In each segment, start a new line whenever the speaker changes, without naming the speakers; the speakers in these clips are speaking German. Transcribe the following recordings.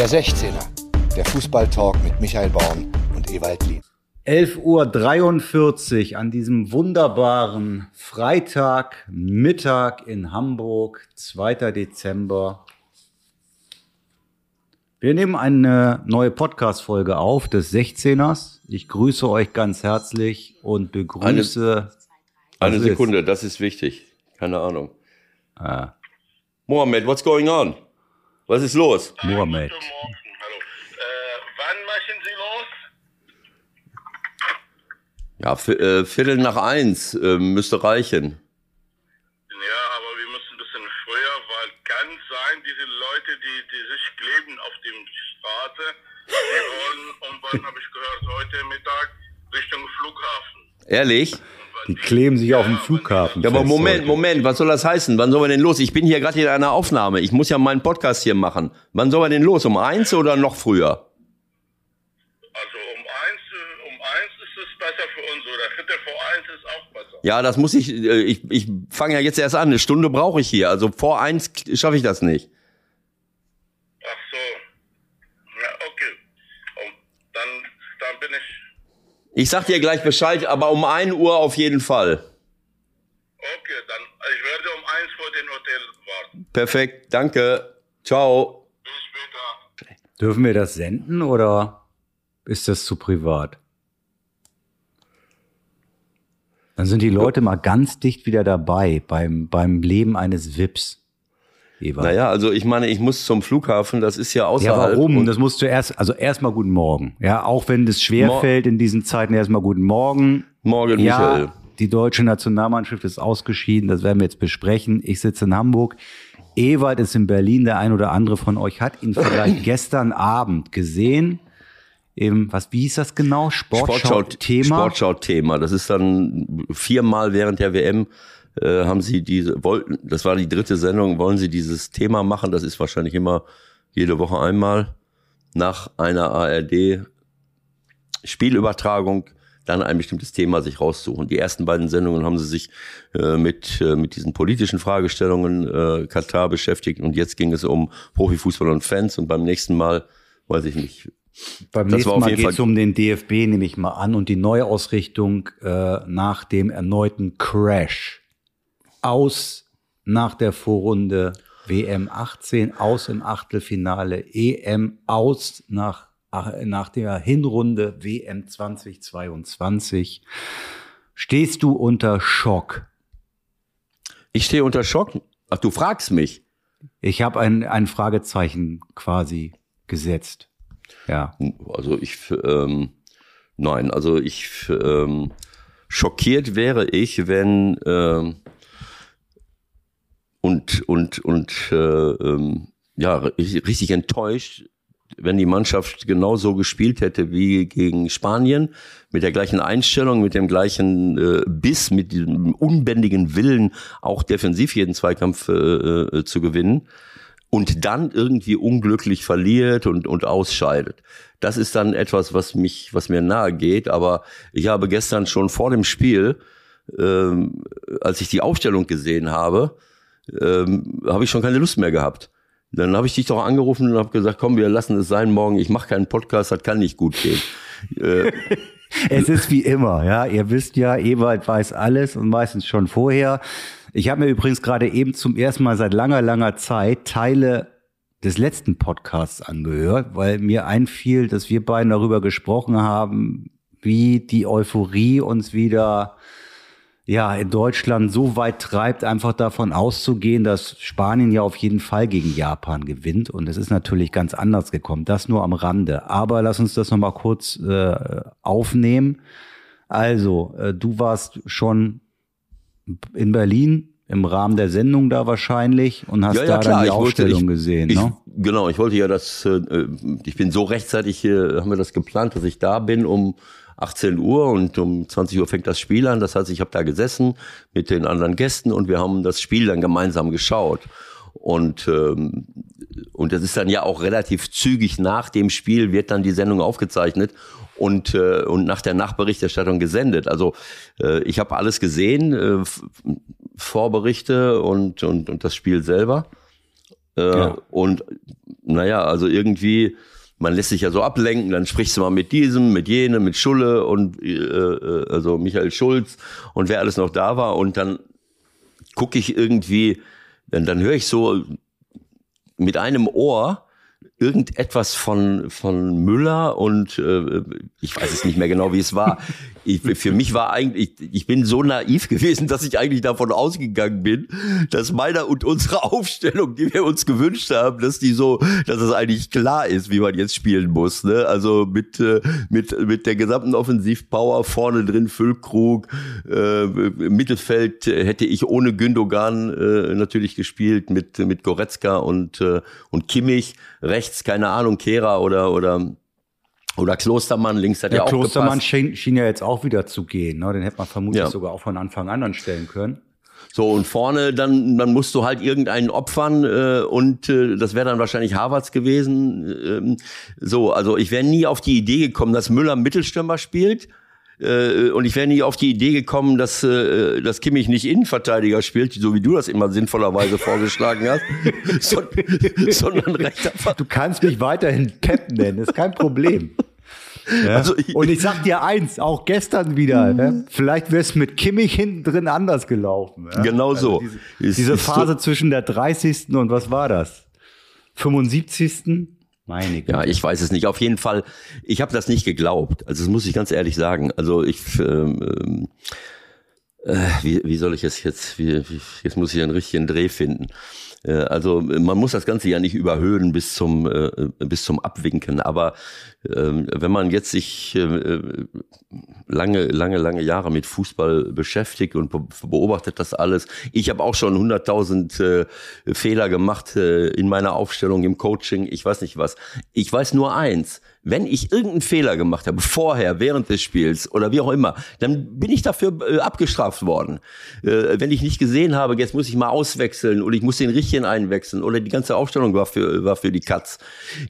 Der 16er, der Fußballtalk mit Michael Baum und Ewald Lien.
11.43 Uhr an diesem wunderbaren Freitagmittag in Hamburg, 2. Dezember. Wir nehmen eine neue Podcast-Folge auf des 16ers. Ich grüße euch ganz herzlich und begrüße.
Eine, eine Sekunde, das ist wichtig. Keine Ahnung. Ah. Mohammed, what's going on? Was ist los?
Mohammed.
Hallo. Äh, wann machen Sie los?
Ja, äh, Viertel nach eins äh, müsste reichen.
Ja, aber wir müssen ein bisschen früher, weil kann sein, diese Leute, die, die sich kleben auf dem Straße, die wollen, und wann habe ich gehört, heute Mittag Richtung Flughafen.
Ehrlich?
Die kleben sich auf dem Flughafen.
Ja, aber Moment, Moment, was soll das heißen? Wann soll wir denn los? Ich bin hier gerade in einer Aufnahme. Ich muss ja meinen Podcast hier machen. Wann soll wir denn los? Um eins oder noch früher?
Also um eins, um eins ist es besser für uns oder Viertel vor eins ist auch besser.
Ja, das muss ich, äh, ich, ich fange ja jetzt erst an. Eine Stunde brauche ich hier. Also vor eins schaffe ich das nicht.
Ach so. Ja, okay. Und dann, dann bin ich
ich sag dir gleich Bescheid, aber um 1 Uhr auf jeden Fall.
Okay, dann ich werde um 1 vor dem Hotel warten.
Perfekt, danke. Ciao.
Bis später.
Dürfen wir das senden oder ist das zu privat? Dann sind die Leute mal ganz dicht wieder dabei beim, beim Leben eines VIPs.
Ewald. Naja, also ich meine, ich muss zum Flughafen, das ist ja außerhalb.
Ja, warum? Das musst du erst, also erstmal guten Morgen. Ja, auch wenn das schwerfällt in diesen Zeiten, erstmal guten Morgen.
Morgen, ja, Michael.
Die deutsche Nationalmannschaft ist ausgeschieden, das werden wir jetzt besprechen. Ich sitze in Hamburg. Ewald ist in Berlin, der ein oder andere von euch hat ihn vielleicht gestern Abend gesehen. Im, was, wie hieß das genau?
Sportschau-Thema? Sportschau-Thema. Das ist dann viermal während der WM äh, haben sie diese, wollten, das war die dritte Sendung, wollen sie dieses Thema machen? Das ist wahrscheinlich immer jede Woche einmal nach einer ARD Spielübertragung dann ein bestimmtes Thema sich raussuchen. Die ersten beiden Sendungen haben sie sich äh, mit, äh, mit diesen politischen Fragestellungen äh, Katar beschäftigt und jetzt ging es um Profifußball und Fans und beim nächsten Mal, weiß ich nicht.
Beim das nächsten Mal geht es um den DFB, nehme ich mal an, und die Neuausrichtung äh, nach dem erneuten Crash aus nach der Vorrunde WM 18, aus im Achtelfinale, EM aus nach, nach der Hinrunde WM 2022. Stehst du unter Schock?
Ich stehe unter Schock. Ach, du fragst mich.
Ich habe ein, ein Fragezeichen quasi gesetzt. Ja.
Also ich, ähm, nein, also ich, ähm, schockiert wäre ich, wenn, ähm, und und und äh, ähm, ja richtig enttäuscht, wenn die Mannschaft genauso gespielt hätte wie gegen Spanien mit der gleichen Einstellung, mit dem gleichen äh, Biss, mit diesem unbändigen Willen, auch defensiv jeden Zweikampf äh, äh, zu gewinnen und dann irgendwie unglücklich verliert und und ausscheidet. Das ist dann etwas, was mich, was mir nahe geht. Aber ich habe gestern schon vor dem Spiel, ähm, als ich die Aufstellung gesehen habe, ähm, habe ich schon keine Lust mehr gehabt. Dann habe ich dich doch angerufen und habe gesagt, komm, wir lassen es sein morgen. Ich mache keinen Podcast, das kann nicht gut gehen.
Äh, es ist wie immer, ja. Ihr wisst ja, Ewald weiß alles und meistens schon vorher. Ich habe mir übrigens gerade eben zum ersten Mal seit langer, langer Zeit Teile des letzten Podcasts angehört, weil mir einfiel, dass wir beiden darüber gesprochen haben, wie die Euphorie uns wieder ja, in Deutschland so weit treibt, einfach davon auszugehen, dass Spanien ja auf jeden Fall gegen Japan gewinnt. Und es ist natürlich ganz anders gekommen. Das nur am Rande. Aber lass uns das nochmal kurz äh, aufnehmen. Also, äh, du warst schon in Berlin im Rahmen der Sendung da wahrscheinlich und hast ja, ja, da klar. dann die ich Ausstellung wollte, ich, gesehen.
Ich,
ne?
Genau, ich wollte ja das, äh, ich bin so rechtzeitig, äh, haben wir das geplant, dass ich da bin, um 18 Uhr und um 20 Uhr fängt das Spiel an. Das heißt, ich habe da gesessen mit den anderen Gästen und wir haben das Spiel dann gemeinsam geschaut. Und, ähm, und das ist dann ja auch relativ zügig nach dem Spiel wird dann die Sendung aufgezeichnet und, äh, und nach der Nachberichterstattung gesendet. Also äh, ich habe alles gesehen, äh, Vorberichte und, und, und das Spiel selber. Äh, ja. Und naja, also irgendwie, man lässt sich ja so ablenken, dann sprichst du mal mit diesem, mit jenem, mit Schulle und äh, äh, also Michael Schulz und wer alles noch da war und dann gucke ich irgendwie, dann, dann höre ich so mit einem Ohr irgendetwas von, von Müller und äh, ich weiß es nicht mehr genau, wie es war. Ich, für mich war eigentlich, ich bin so naiv gewesen, dass ich eigentlich davon ausgegangen bin, dass meiner und unsere Aufstellung, die wir uns gewünscht haben, dass die so, dass es eigentlich klar ist, wie man jetzt spielen muss. Ne? Also mit, äh, mit, mit der gesamten Offensivpower vorne drin, Füllkrug, äh, Mittelfeld hätte ich ohne Gündogan äh, natürlich gespielt, mit, mit Goretzka und, äh, und Kimmich, rechts, keine Ahnung, Kehrer oder, oder oder Klostermann, links hat ja, ja auch
Klostermann schien, schien, ja jetzt auch wieder zu gehen. Ne? Den hätte man vermutlich ja. sogar auch von Anfang an anstellen können.
So, und vorne, dann, dann musst du halt irgendeinen opfern äh, und äh, das wäre dann wahrscheinlich Harvards gewesen. Ähm, so, also ich wäre nie auf die Idee gekommen, dass Müller Mittelstürmer spielt äh, und ich wäre nie auf die Idee gekommen, dass, äh, dass Kimmich nicht Innenverteidiger spielt, so wie du das immer sinnvollerweise vorgeschlagen hast,
sondern rechter Du kannst mich weiterhin Pep nennen, ist kein Problem. Ja. Also ich, und ich sag dir eins, auch gestern wieder, ne? vielleicht wäre es mit Kimmich hinten drin anders gelaufen.
Ja? Genau also so.
Diese, diese Phase so. zwischen der 30. und was war das? 75.
Meine Güte. Ja, ich weiß es nicht. Auf jeden Fall, ich habe das nicht geglaubt. Also das muss ich ganz ehrlich sagen. Also ich, ähm, äh, wie, wie soll ich es jetzt, wie, wie, jetzt muss ich einen richtigen Dreh finden. Äh, also man muss das Ganze ja nicht überhöhen bis zum äh, bis zum Abwinken, aber ähm, wenn man jetzt sich äh, lange lange lange Jahre mit Fußball beschäftigt und beobachtet das alles, ich habe auch schon 100.000 Fehler gemacht in meiner Aufstellung im Coaching, ich weiß nicht was. Ich weiß nur eins, wenn ich irgendeinen Fehler gemacht habe, vorher, während des Spiels oder wie auch immer, dann bin ich dafür äh, abgestraft worden. Äh, wenn ich nicht gesehen habe, jetzt muss ich mal auswechseln oder ich muss den Richtchen einwechseln oder die ganze Aufstellung war für, war für die Katz.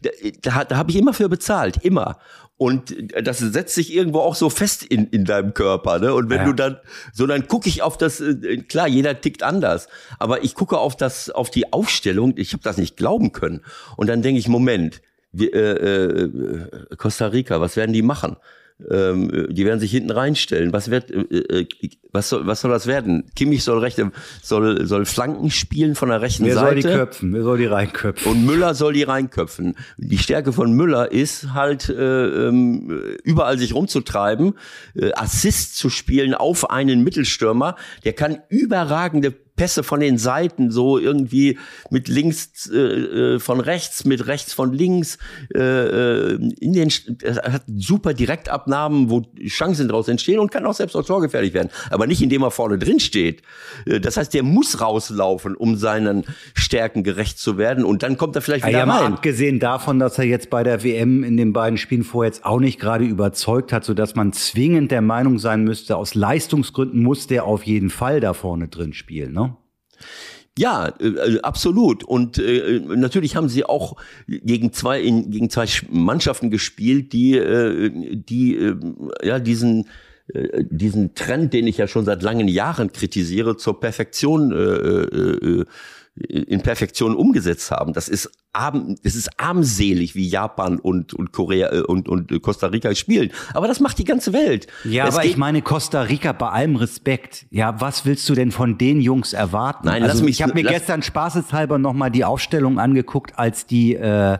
Da, da, da habe ich immer für bezahlt, immer. Und das setzt sich irgendwo auch so fest in, in deinem Körper. Ne? Und wenn ja. du dann, so dann gucke ich auf das, äh, klar, jeder tickt anders, aber ich gucke auf das, auf die Aufstellung, ich habe das nicht glauben können. Und dann denke ich, Moment, wir, äh, äh, Costa Rica, was werden die machen? Ähm, die werden sich hinten reinstellen. Was wird, äh, äh, was soll, was soll das werden? Kimmich soll rechte, soll, soll Flanken spielen von der rechten
Wer
Seite.
Wer soll die köpfen? Wer soll die reinköpfen?
Und Müller soll die reinköpfen. Die Stärke von Müller ist halt, äh, ähm, überall sich rumzutreiben, äh, Assist zu spielen auf einen Mittelstürmer. Der kann überragende Pässe von den Seiten, so irgendwie mit links äh, äh von rechts, mit rechts von links, äh, äh in den hat super Direktabnahmen, wo Chancen daraus entstehen und kann auch selbst auch torgefährlich werden. Aber nicht, indem er vorne drin steht. Äh, das heißt, der muss rauslaufen, um seinen Stärken gerecht zu werden. Und dann kommt er vielleicht wieder ja,
rein. Mal abgesehen davon, dass er jetzt bei der WM in den beiden Spielen vorher jetzt auch nicht gerade überzeugt hat, so dass man zwingend der Meinung sein müsste, aus Leistungsgründen muss der auf jeden Fall da vorne drin spielen. Ne?
Ja, äh, äh, absolut. Und äh, natürlich haben sie auch gegen zwei in, gegen zwei Mannschaften gespielt, die äh, die äh, ja diesen äh, diesen Trend, den ich ja schon seit langen Jahren kritisiere, zur Perfektion äh, äh, in Perfektion umgesetzt haben. Das ist arm, das ist armselig, wie Japan und, und Korea äh, und, und Costa Rica spielen. Aber das macht die ganze Welt.
Ja, es aber ich meine, Costa Rica, bei allem Respekt, ja, was willst du denn von den Jungs erwarten?
Nein, also, lass mich.
Ich habe mir gestern spaßeshalber nochmal die Aufstellung angeguckt, als die äh,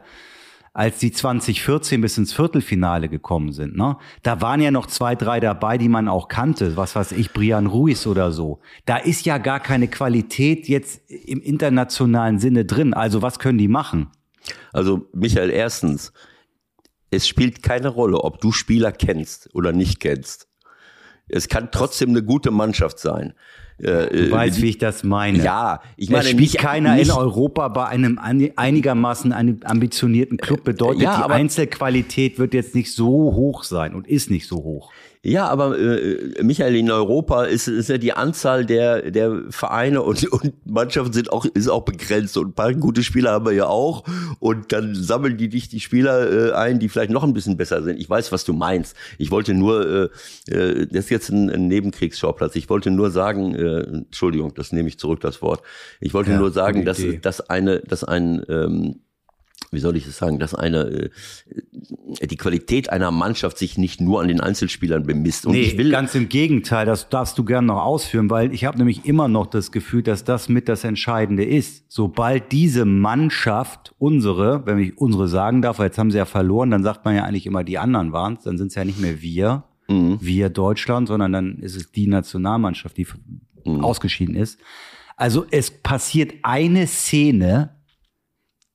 als die 2014 bis ins Viertelfinale gekommen sind, ne? Da waren ja noch zwei, drei dabei, die man auch kannte, was weiß ich, Brian Ruiz oder so. Da ist ja gar keine Qualität jetzt im internationalen Sinne drin. Also was können die machen?
Also Michael, erstens, es spielt keine Rolle, ob du Spieler kennst oder nicht kennst. Es kann trotzdem eine gute Mannschaft sein.
Äh, du äh, weißt, wie ich das meine.
Ja, ich meine,
es spielt nicht, keiner nicht, in Europa bei einem einigermaßen ambitionierten Club bedeutet, ja, die Einzelqualität wird jetzt nicht so hoch sein und ist nicht so hoch.
Ja, aber äh, Michael, in Europa ist, ist ja die Anzahl der, der Vereine und, und Mannschaften sind auch, ist auch begrenzt. Und ein paar gute Spieler haben wir ja auch. Und dann sammeln die dich die Spieler äh, ein, die vielleicht noch ein bisschen besser sind. Ich weiß, was du meinst. Ich wollte nur, äh, äh, das ist jetzt ein, ein Nebenkriegsschauplatz. Ich wollte nur sagen, äh, Entschuldigung, das nehme ich zurück, das Wort. Ich wollte ja, nur sagen, dass, dass eine, dass ein ähm, wie soll ich es sagen, dass eine äh, die Qualität einer Mannschaft sich nicht nur an den Einzelspielern bemisst.
Und nee, ich will ganz im Gegenteil, das darfst du gerne noch ausführen, weil ich habe nämlich immer noch das Gefühl, dass das mit das Entscheidende ist. Sobald diese Mannschaft, unsere, wenn ich unsere sagen darf, weil jetzt haben sie ja verloren, dann sagt man ja eigentlich immer, die anderen waren es, dann sind es ja nicht mehr wir, mhm. wir Deutschland, sondern dann ist es die Nationalmannschaft, die mhm. ausgeschieden ist. Also es passiert eine Szene,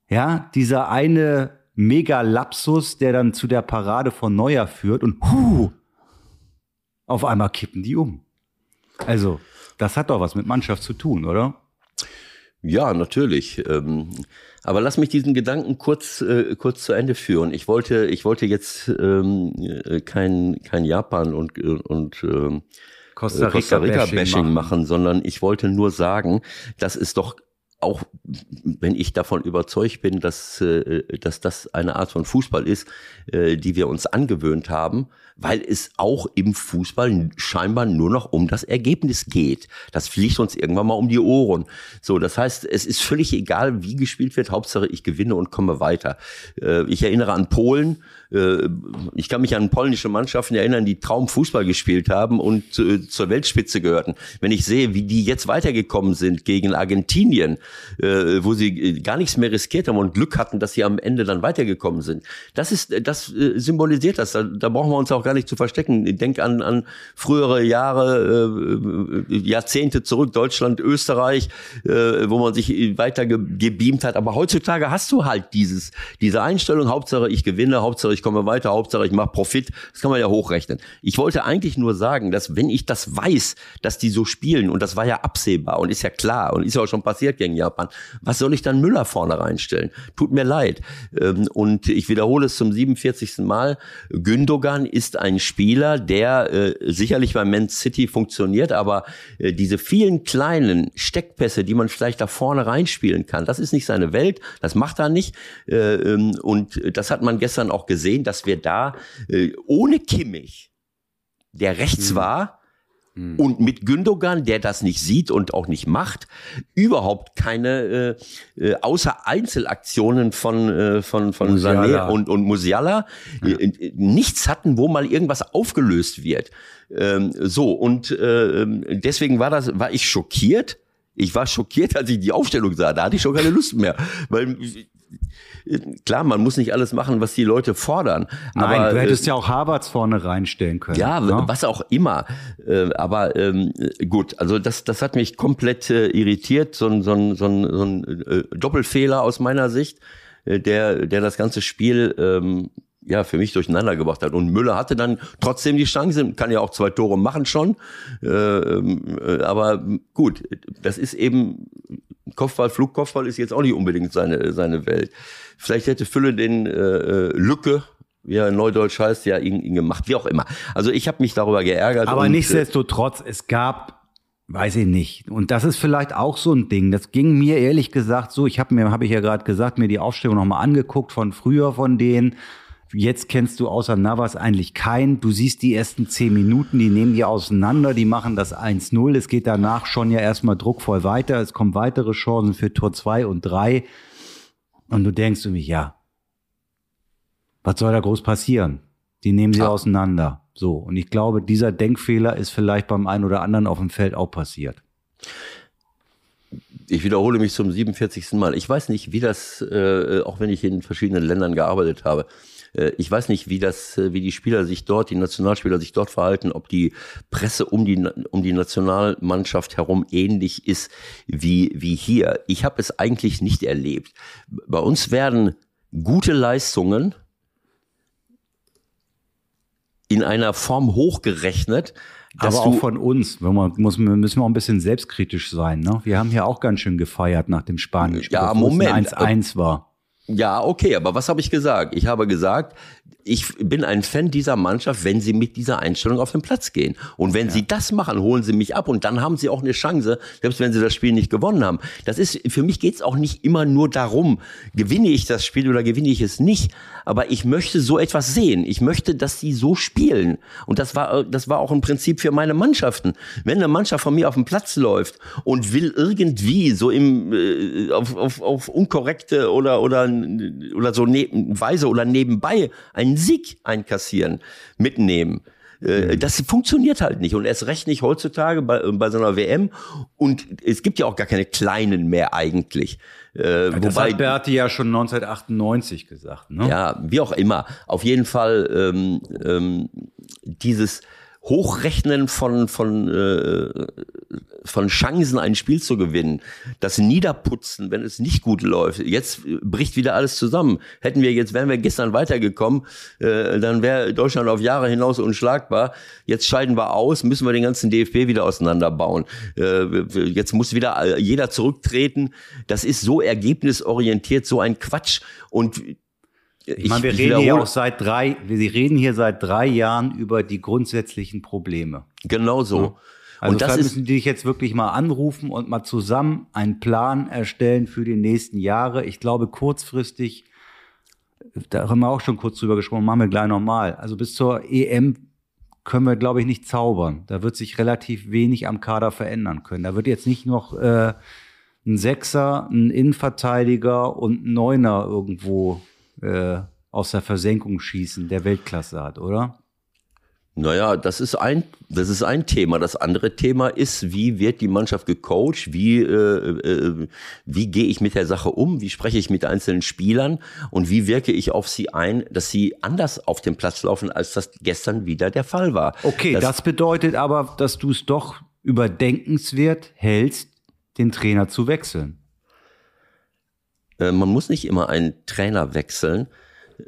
ja, dieser eine Mega-Lapsus, der dann zu der Parade von Neuer führt und hu, auf einmal kippen die um. Also, das hat doch was mit Mannschaft zu tun, oder?
Ja, natürlich. Ähm, aber lass mich diesen Gedanken kurz, äh, kurz zu Ende führen. Ich wollte, ich wollte jetzt ähm, äh, kein, kein Japan und, und ähm, Costa Rica-Bashing Rica machen. machen, sondern ich wollte nur sagen, dass es doch auch wenn ich davon überzeugt bin, dass, äh, dass das eine Art von Fußball ist, äh, die wir uns angewöhnt haben, weil es auch im Fußball scheinbar nur noch um das Ergebnis geht. Das fliegt uns irgendwann mal um die Ohren. So, das heißt, es ist völlig egal, wie gespielt wird. Hauptsache, ich gewinne und komme weiter. Äh, ich erinnere an Polen. Ich kann mich an polnische Mannschaften erinnern, die Traumfußball gespielt haben und zur Weltspitze gehörten. Wenn ich sehe, wie die jetzt weitergekommen sind gegen Argentinien, äh, wo sie gar nichts mehr riskiert haben und Glück hatten, dass sie am Ende dann weitergekommen sind. Das ist, das symbolisiert das. Da, da brauchen wir uns auch gar nicht zu verstecken. Ich denke an, an frühere Jahre, äh, Jahrzehnte zurück, Deutschland, Österreich, äh, wo man sich weiter ge gebeamt hat. Aber heutzutage hast du halt dieses, diese Einstellung, Hauptsache ich gewinne, Hauptsache ich komme weiter, Hauptsache ich mache Profit. Das kann man ja hochrechnen. Ich wollte eigentlich nur sagen, dass wenn ich das weiß, dass die so spielen, und das war ja absehbar und ist ja klar und ist ja auch schon passiert gegen Japan, was soll ich dann Müller vorne reinstellen? Tut mir leid. Ähm, und ich wiederhole es zum 47. Mal. Gündogan ist ein Spieler, der äh, sicherlich bei Man City funktioniert, aber äh, diese vielen kleinen Steckpässe, die man vielleicht da vorne reinspielen kann, das ist nicht seine Welt, das macht er nicht. Äh, ähm, und das hat man gestern auch gesehen, dass wir da ohne Kimmich, der rechts mhm. war, hm. Und mit Gündogan, der das nicht sieht und auch nicht macht, überhaupt keine, äh, äh, außer Einzelaktionen von, äh, von, von Musiala. Sané und, und Musiala, ja. äh, nichts hatten, wo mal irgendwas aufgelöst wird. Ähm, so, und äh, deswegen war das, war ich schockiert. Ich war schockiert, als ich die Aufstellung sah. Da hatte ich schon keine Lust mehr. Weil klar, man muss nicht alles machen, was die Leute fordern.
Nein, aber, du hättest äh, ja auch Harvards vorne reinstellen können.
Ja, ne? was auch immer. Äh, aber ähm, gut, also das, das hat mich komplett äh, irritiert, so ein, so ein, so ein, so ein äh, Doppelfehler aus meiner Sicht, äh, der, der das ganze Spiel ähm, ja, für mich durcheinander gebracht hat. Und Müller hatte dann trotzdem die Chance, kann ja auch zwei Tore machen schon. Äh, äh, aber gut, das ist eben Kopfball, Flugkopfball ist jetzt auch nicht unbedingt seine, seine Welt. Vielleicht hätte Fülle den äh, äh, Lücke, wie er in Neudeutsch heißt, ja ihn, ihn gemacht, wie auch immer. Also ich habe mich darüber geärgert.
Aber und, äh, nichtsdestotrotz, es gab Weiß ich nicht. Und das ist vielleicht auch so ein Ding. Das ging mir ehrlich gesagt so. Ich habe mir, habe ich ja gerade gesagt, mir die Aufstellung nochmal angeguckt von früher von denen. Jetzt kennst du außer Navas eigentlich keinen. Du siehst die ersten zehn Minuten, die nehmen die auseinander, die machen das 1-0. Es geht danach schon ja erstmal druckvoll weiter. Es kommen weitere Chancen für Tor 2 und 3. Und du denkst du mich, ja, was soll da groß passieren? Die nehmen sie Ach. auseinander. So. Und ich glaube, dieser Denkfehler ist vielleicht beim einen oder anderen auf dem Feld auch passiert.
Ich wiederhole mich zum 47. Mal. Ich weiß nicht, wie das, äh, auch wenn ich in verschiedenen Ländern gearbeitet habe, ich weiß nicht, wie das, äh, wie die Spieler sich dort, die Nationalspieler sich dort verhalten, ob die Presse um die, um die Nationalmannschaft herum ähnlich ist wie, wie hier. Ich habe es eigentlich nicht erlebt. Bei uns werden gute Leistungen in einer Form hochgerechnet,
aber auch von uns, man, muss, müssen wir auch ein bisschen selbstkritisch sein. Ne? Wir haben hier auch ganz schön gefeiert nach dem Spanien-Spiel,
ja, Moment,
1-1 war.
Ja, okay, aber was habe ich gesagt? Ich habe gesagt, ich bin ein Fan dieser Mannschaft, wenn sie mit dieser Einstellung auf den Platz gehen. Und wenn ja. sie das machen, holen sie mich ab und dann haben sie auch eine Chance, selbst wenn sie das Spiel nicht gewonnen haben. Das ist, für mich geht es auch nicht immer nur darum, gewinne ich das Spiel oder gewinne ich es nicht. Aber ich möchte so etwas sehen. Ich möchte, dass sie so spielen. Und das war, das war auch ein Prinzip für meine Mannschaften. Wenn eine Mannschaft von mir auf den Platz läuft und will irgendwie so im, äh, auf, auf, auf unkorrekte oder, oder, oder so ne Weise oder nebenbei einen einen Sieg einkassieren, mitnehmen. Äh, mhm. Das funktioniert halt nicht und erst recht nicht heutzutage bei, bei so einer WM. Und es gibt ja auch gar keine kleinen mehr eigentlich.
Äh, das wobei, hat Berti ja schon 1998 gesagt. Ne?
Ja, wie auch immer. Auf jeden Fall ähm, ähm, dieses Hochrechnen von, von, äh, von Chancen, ein Spiel zu gewinnen, das Niederputzen, wenn es nicht gut läuft. Jetzt bricht wieder alles zusammen. Hätten wir jetzt, wären wir gestern weitergekommen, äh, dann wäre Deutschland auf Jahre hinaus unschlagbar. Jetzt scheiden wir aus, müssen wir den ganzen DFB wieder auseinanderbauen. Äh, jetzt muss wieder jeder zurücktreten. Das ist so ergebnisorientiert, so ein Quatsch. Und
ich, meine, wir ich reden hier auch seit drei, wir reden hier seit drei Jahren über die grundsätzlichen Probleme.
Genau so. Ja.
Also und das müssen die dich jetzt wirklich mal anrufen und mal zusammen einen Plan erstellen für die nächsten Jahre. Ich glaube, kurzfristig, da haben wir auch schon kurz drüber gesprochen, machen wir gleich nochmal. Also bis zur EM können wir, glaube ich, nicht zaubern. Da wird sich relativ wenig am Kader verändern können. Da wird jetzt nicht noch äh, ein Sechser, ein Innenverteidiger und ein Neuner irgendwo äh, aus der Versenkung schießen, der Weltklasse hat, oder?
Naja, das ist ein, das ist ein Thema. Das andere Thema ist, wie wird die Mannschaft gecoacht? Wie, äh, äh, wie gehe ich mit der Sache um? Wie spreche ich mit einzelnen Spielern? Und wie wirke ich auf sie ein, dass sie anders auf dem Platz laufen, als das gestern wieder der Fall war?
Okay, das, das bedeutet aber, dass du es doch überdenkenswert hältst, den Trainer zu wechseln.
Äh, man muss nicht immer einen Trainer wechseln.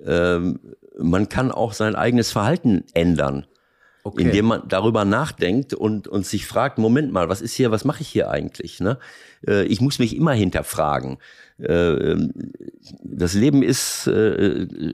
Ähm, man kann auch sein eigenes Verhalten ändern. Okay. Indem man darüber nachdenkt und, und sich fragt, Moment mal, was ist hier, was mache ich hier eigentlich? Ne? Äh, ich muss mich immer hinterfragen. Äh, das Leben ist,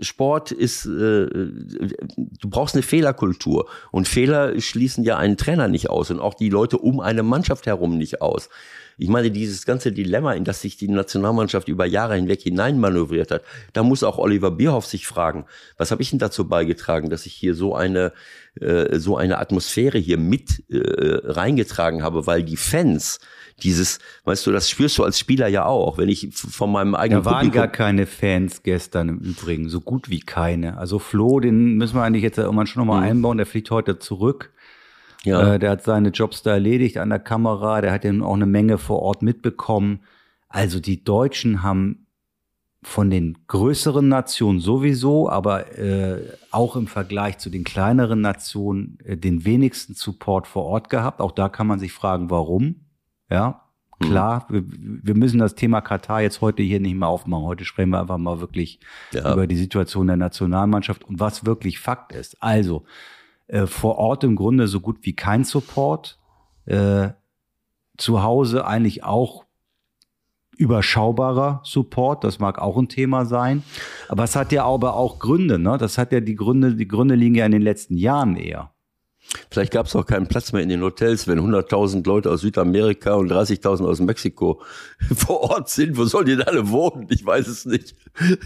Sport ist, du brauchst eine Fehlerkultur. Und Fehler schließen ja einen Trainer nicht aus und auch die Leute um eine Mannschaft herum nicht aus. Ich meine, dieses ganze Dilemma, in das sich die Nationalmannschaft über Jahre hinweg hineinmanövriert hat, da muss auch Oliver Bierhoff sich fragen, was habe ich denn dazu beigetragen, dass ich hier so eine äh, so eine Atmosphäre hier mit äh, reingetragen habe, weil die Fans dieses, weißt du, das spürst du als Spieler ja auch, wenn ich von meinem eigenen
Da waren Publikum gar keine Fans gestern im Übrigen, so gut wie keine. Also Flo, den müssen wir eigentlich jetzt irgendwann schon nochmal mhm. einbauen, der fliegt heute zurück. Ja. Äh, der hat seine Jobs da erledigt an der Kamera, der hat ja auch eine Menge vor Ort mitbekommen. Also die Deutschen haben von den größeren Nationen sowieso, aber äh, auch im Vergleich zu den kleineren Nationen äh, den wenigsten Support vor Ort gehabt. Auch da kann man sich fragen, warum. Ja, mhm. klar, wir, wir müssen das Thema Katar jetzt heute hier nicht mehr aufmachen. Heute sprechen wir einfach mal wirklich ja. über die Situation der Nationalmannschaft und was wirklich Fakt ist. Also, äh, vor Ort im Grunde so gut wie kein Support. Äh, zu Hause eigentlich auch überschaubarer Support, das mag auch ein Thema sein. Aber es hat ja aber auch Gründe, ne? Das hat ja die Gründe, die Gründe liegen ja in den letzten Jahren eher.
Vielleicht gab es auch keinen Platz mehr in den Hotels, wenn 100.000 Leute aus Südamerika und 30.000 aus Mexiko vor Ort sind. Wo sollen die denn alle wohnen? Ich weiß es nicht.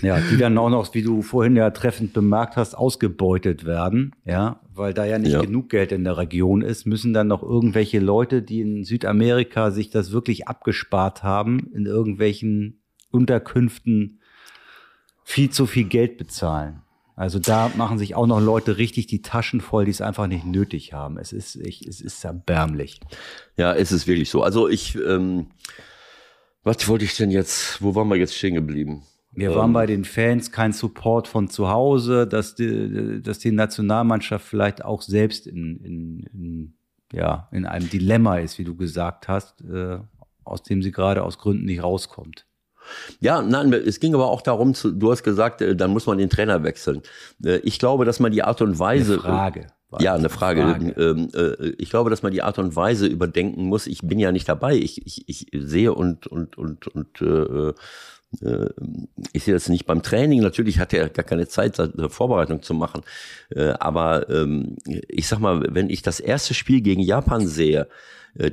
Ja, die dann auch noch, wie du vorhin ja treffend bemerkt hast, ausgebeutet werden. Ja, weil da ja nicht ja. genug Geld in der Region ist, müssen dann noch irgendwelche Leute, die in Südamerika sich das wirklich abgespart haben, in irgendwelchen Unterkünften viel zu viel Geld bezahlen. Also da machen sich auch noch Leute richtig die Taschen voll, die es einfach nicht nötig haben. Es ist, ich, es ist erbärmlich.
Ja, es ist wirklich so. Also ich, ähm, was wollte ich denn jetzt, wo waren wir jetzt stehen geblieben?
Wir waren ähm, bei den Fans kein Support von zu Hause, dass die, dass die Nationalmannschaft vielleicht auch selbst in, in, in, ja, in einem Dilemma ist, wie du gesagt hast, äh, aus dem sie gerade aus Gründen nicht rauskommt.
Ja, nein, es ging aber auch darum, zu, du hast gesagt, äh, dann muss man den Trainer wechseln. Äh, ich glaube, dass man die Art und Weise.
Eine Frage.
Ja, eine Frage. Frage. Ähm, äh, ich glaube, dass man die Art und Weise überdenken muss. Ich bin ja nicht dabei. Ich, ich, ich sehe und, und, und, und äh, ich sehe das nicht beim Training. Natürlich hat er gar keine Zeit, eine Vorbereitung zu machen. Aber ähm, ich sag mal, wenn ich das erste Spiel gegen Japan sehe,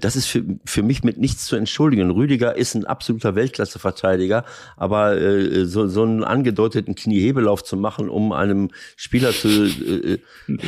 das ist für, für mich mit nichts zu entschuldigen. Rüdiger ist ein absoluter Weltklasse-Verteidiger, aber äh, so, so einen angedeuteten Kniehebelauf zu machen, um einem Spieler zu... Äh,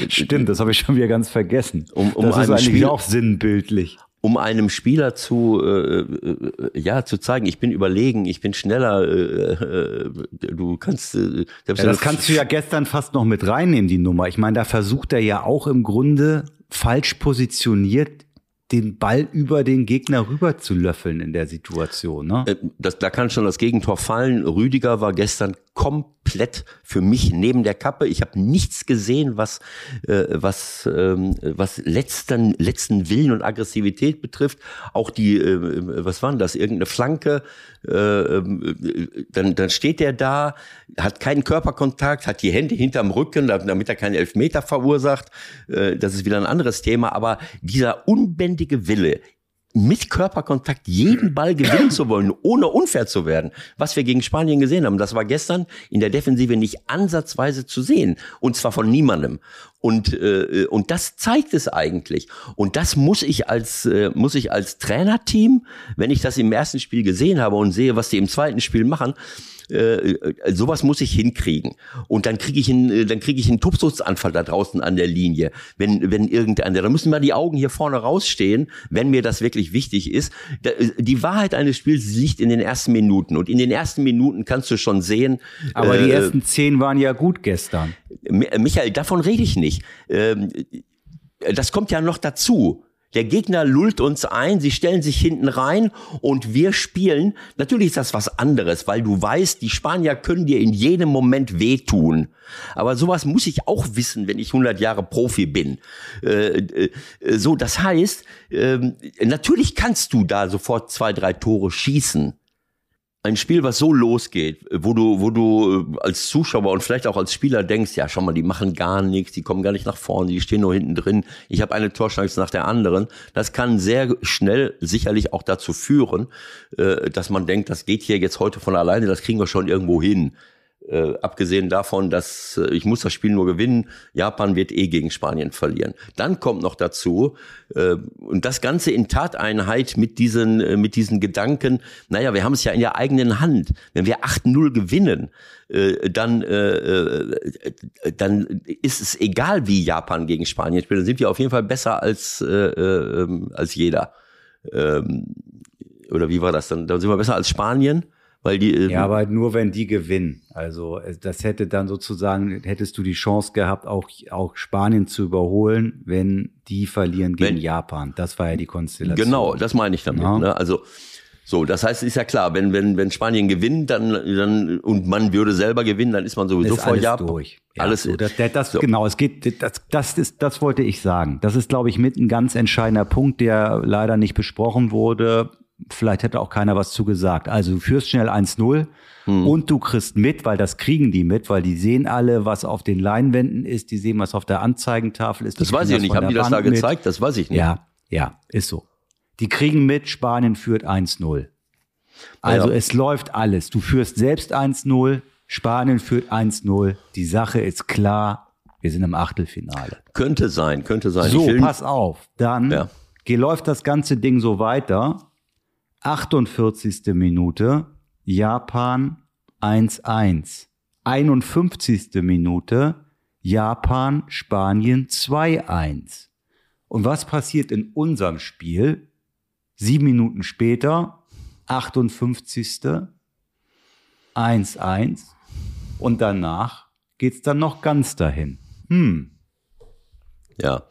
Stimmt, das habe ich schon wieder ganz vergessen.
Um, um
das ist
einem
eigentlich
Spiel-
auch sinnbildlich.
um einem Spieler zu äh, äh, ja zu zeigen, ich bin überlegen, ich bin schneller. Äh, äh, du kannst äh,
Ja, das kannst du ja gestern fast noch mit reinnehmen, die Nummer. Ich meine, da versucht er ja auch im Grunde falsch positioniert den Ball über den Gegner rüber zu löffeln in der Situation. Ne?
Äh, das, da kann schon das Gegentor fallen. Rüdiger war gestern komplett für mich neben der Kappe. Ich habe nichts gesehen, was äh, was ähm, was letzten letzten Willen und Aggressivität betrifft. Auch die äh, was waren das? Irgendeine Flanke. Äh, äh, dann dann steht er da, hat keinen Körperkontakt, hat die Hände hinterm Rücken, damit er keinen Elfmeter verursacht. Äh, das ist wieder ein anderes Thema. Aber dieser unbändige Wille mit Körperkontakt jeden Ball gewinnen zu wollen, ohne unfair zu werden. Was wir gegen Spanien gesehen haben, das war gestern in der Defensive nicht ansatzweise zu sehen. Und zwar von niemandem. Und, äh, und das zeigt es eigentlich. Und das muss ich als, äh, muss ich als Trainerteam, wenn ich das im ersten Spiel gesehen habe und sehe, was die im zweiten Spiel machen, äh, äh, sowas muss ich hinkriegen. Und dann kriege ich einen, äh, dann kriege ich einen Tobsuchtsanfall da draußen an der Linie. Wenn, wenn irgendeiner, da müssen mal die Augen hier vorne rausstehen, wenn mir das wirklich wichtig ist. Äh, die Wahrheit eines Spiels liegt in den ersten Minuten. Und in den ersten Minuten kannst du schon sehen.
Aber die
äh,
ersten zehn waren ja gut gestern.
Mi- Michael, davon rede ich nicht. Ähm, das kommt ja noch dazu. Der Gegner lullt uns ein, sie stellen sich hinten rein und wir spielen. Natürlich ist das was anderes, weil du weißt, die Spanier können dir in jedem Moment wehtun. Aber sowas muss ich auch wissen, wenn ich 100 Jahre Profi bin. Äh, äh, so, das heißt, ähm, natürlich kannst du da sofort zwei, drei Tore schießen ein Spiel, was so losgeht, wo du, wo du äh, als Zuschauer und vielleicht auch als Spieler denkst, ja, schau mal, die machen gar nichts, die kommen gar nicht nach vorne, die stehen nur hinten drin. Ich habe eine Torchance nach der anderen. Das kann sehr schnell sicherlich auch dazu führen, äh, dass man denkt, das geht hier jetzt heute von alleine, das kriegen wir schon irgendwo hin. Äh, abgesehen davon, dass äh, ich muss das Spiel nur gewinnen, Japan wird eh gegen Spanien verlieren. Dann kommt noch dazu äh, und das Ganze in Tateinheit mit diesen äh, mit diesen Gedanken. Naja, wir haben es ja in der eigenen Hand. Wenn wir 8-0 gewinnen, äh, dann äh, äh, dann ist es egal, wie Japan gegen Spanien spielt. Dann sind wir auf jeden Fall besser als äh, äh, ähm, als jeder. Ähm, oder wie war das dann? Dann sind wir besser als Spanien. Weil die, äh,
Ja, aber nur wenn die gewinnen. Also äh, das hätte dann sozusagen, hättest du die Chance gehabt, auch, auch Spanien zu überholen, wenn die verlieren gegen
Wenn-
Japan. Das war ja die Konstellation.
Genau, das meine ich damit.
Ja.
Ne? Also so, das heißt, ist ja klar, wenn wenn wenn Spanien gewinnt, dann dann und man würde selber gewinnen, dann ist man sowieso
ist
vor
alles
Japan.
durch. Ja,
alles
so, das, das
so.
genau. Es geht, das, das ist, das wollte ich sagen. Das ist, glaube ich, mit ein ganz entscheidender Punkt, der leider nicht besprochen wurde. Vielleicht hätte auch keiner was zu gesagt. Also du führst schnell 1-0
Hm.
und du kriegst mit, weil das kriegen die mit, weil die sehen alle, was auf den Leinwänden ist, die sehen, was auf der Anzeigentafel ist.
Das weiß ich nicht. Haben die
der
das da
Wand mit.
gezeigt? Das weiß ich nicht.
Ja, ja, ist so. Die kriegen mit, Spanien führt 1-0. Also
Ja.
es läuft alles. Du führst selbst 1-0, Spanien führt 1-0. Die Sache ist klar, wir sind im Achtelfinale.
Könnte sein, könnte sein.
So, pass auf. Dann
Ja.
läuft das ganze Ding so weiter. 48. Minute, Japan 1-1. 51. Minute, Japan, Spanien 2-1. Und was passiert in unserem Spiel? Sieben Minuten später, 58. 1-1. Und danach geht's dann noch ganz dahin. Hm,
ja,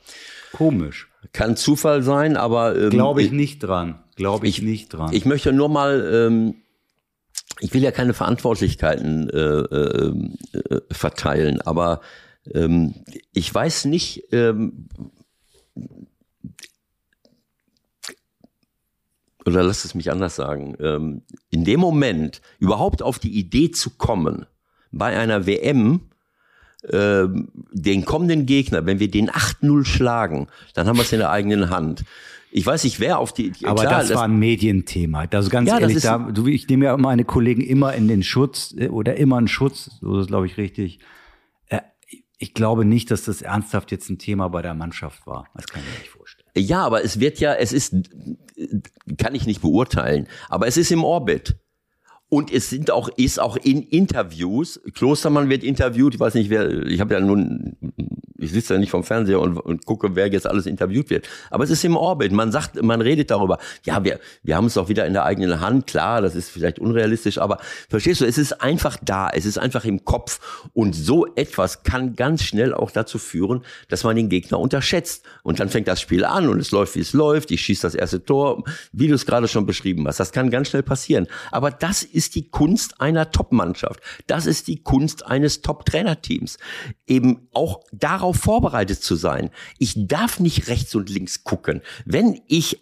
komisch.
Kann Zufall sein, aber ähm,
Glaube ich nicht dran. Glaube ich, nicht dran.
Ich möchte nur mal, ähm, ich will ja keine Verantwortlichkeiten äh, äh, äh, verteilen, aber ähm, ich weiß nicht, ähm, oder lass es mich anders sagen, ähm, in dem Moment überhaupt auf die Idee zu kommen, bei einer WM ähm, den kommenden Gegner, wenn wir den 8-0 schlagen, dann haben wir es in der eigenen Hand. Ich weiß nicht, wer auf die.
Aber
klar,
das, war ein Medienthema. Also ganz
Ja, das
ehrlich, da, du, ich nehme ja meine Kollegen immer in den Schutz äh, oder immer in Schutz, so ist glaube ich richtig. Äh, ich glaube nicht, dass das ernsthaft jetzt ein Thema bei der Mannschaft war. Das kann ich mir nicht vorstellen.
Ja, aber es wird ja, es ist, kann ich nicht beurteilen, aber es ist im Orbit. Und es sind auch, ist auch in Interviews, Klostermann wird interviewt, ich weiß nicht wer, ich habe ja nun, ich sitze ja nicht vom Fernseher und, und gucke, wer jetzt alles interviewt wird. Aber es ist im Orbit. Man sagt, man redet darüber. Ja, wir, wir haben es auch wieder in der eigenen Hand. Klar, das ist vielleicht unrealistisch, aber verstehst du, es ist einfach da. Es ist einfach im Kopf. Und so etwas kann ganz schnell auch dazu führen, dass man den Gegner unterschätzt. Und dann fängt das Spiel an und es läuft, wie es läuft. Ich schieße das erste Tor, wie du es gerade schon beschrieben hast. Das kann ganz schnell passieren. Aber das ist die Kunst einer Top-Mannschaft. Das ist die Kunst eines Top-Trainerteams. Eben auch darauf vorbereitet zu sein. Ich darf nicht rechts und links gucken. Wenn ich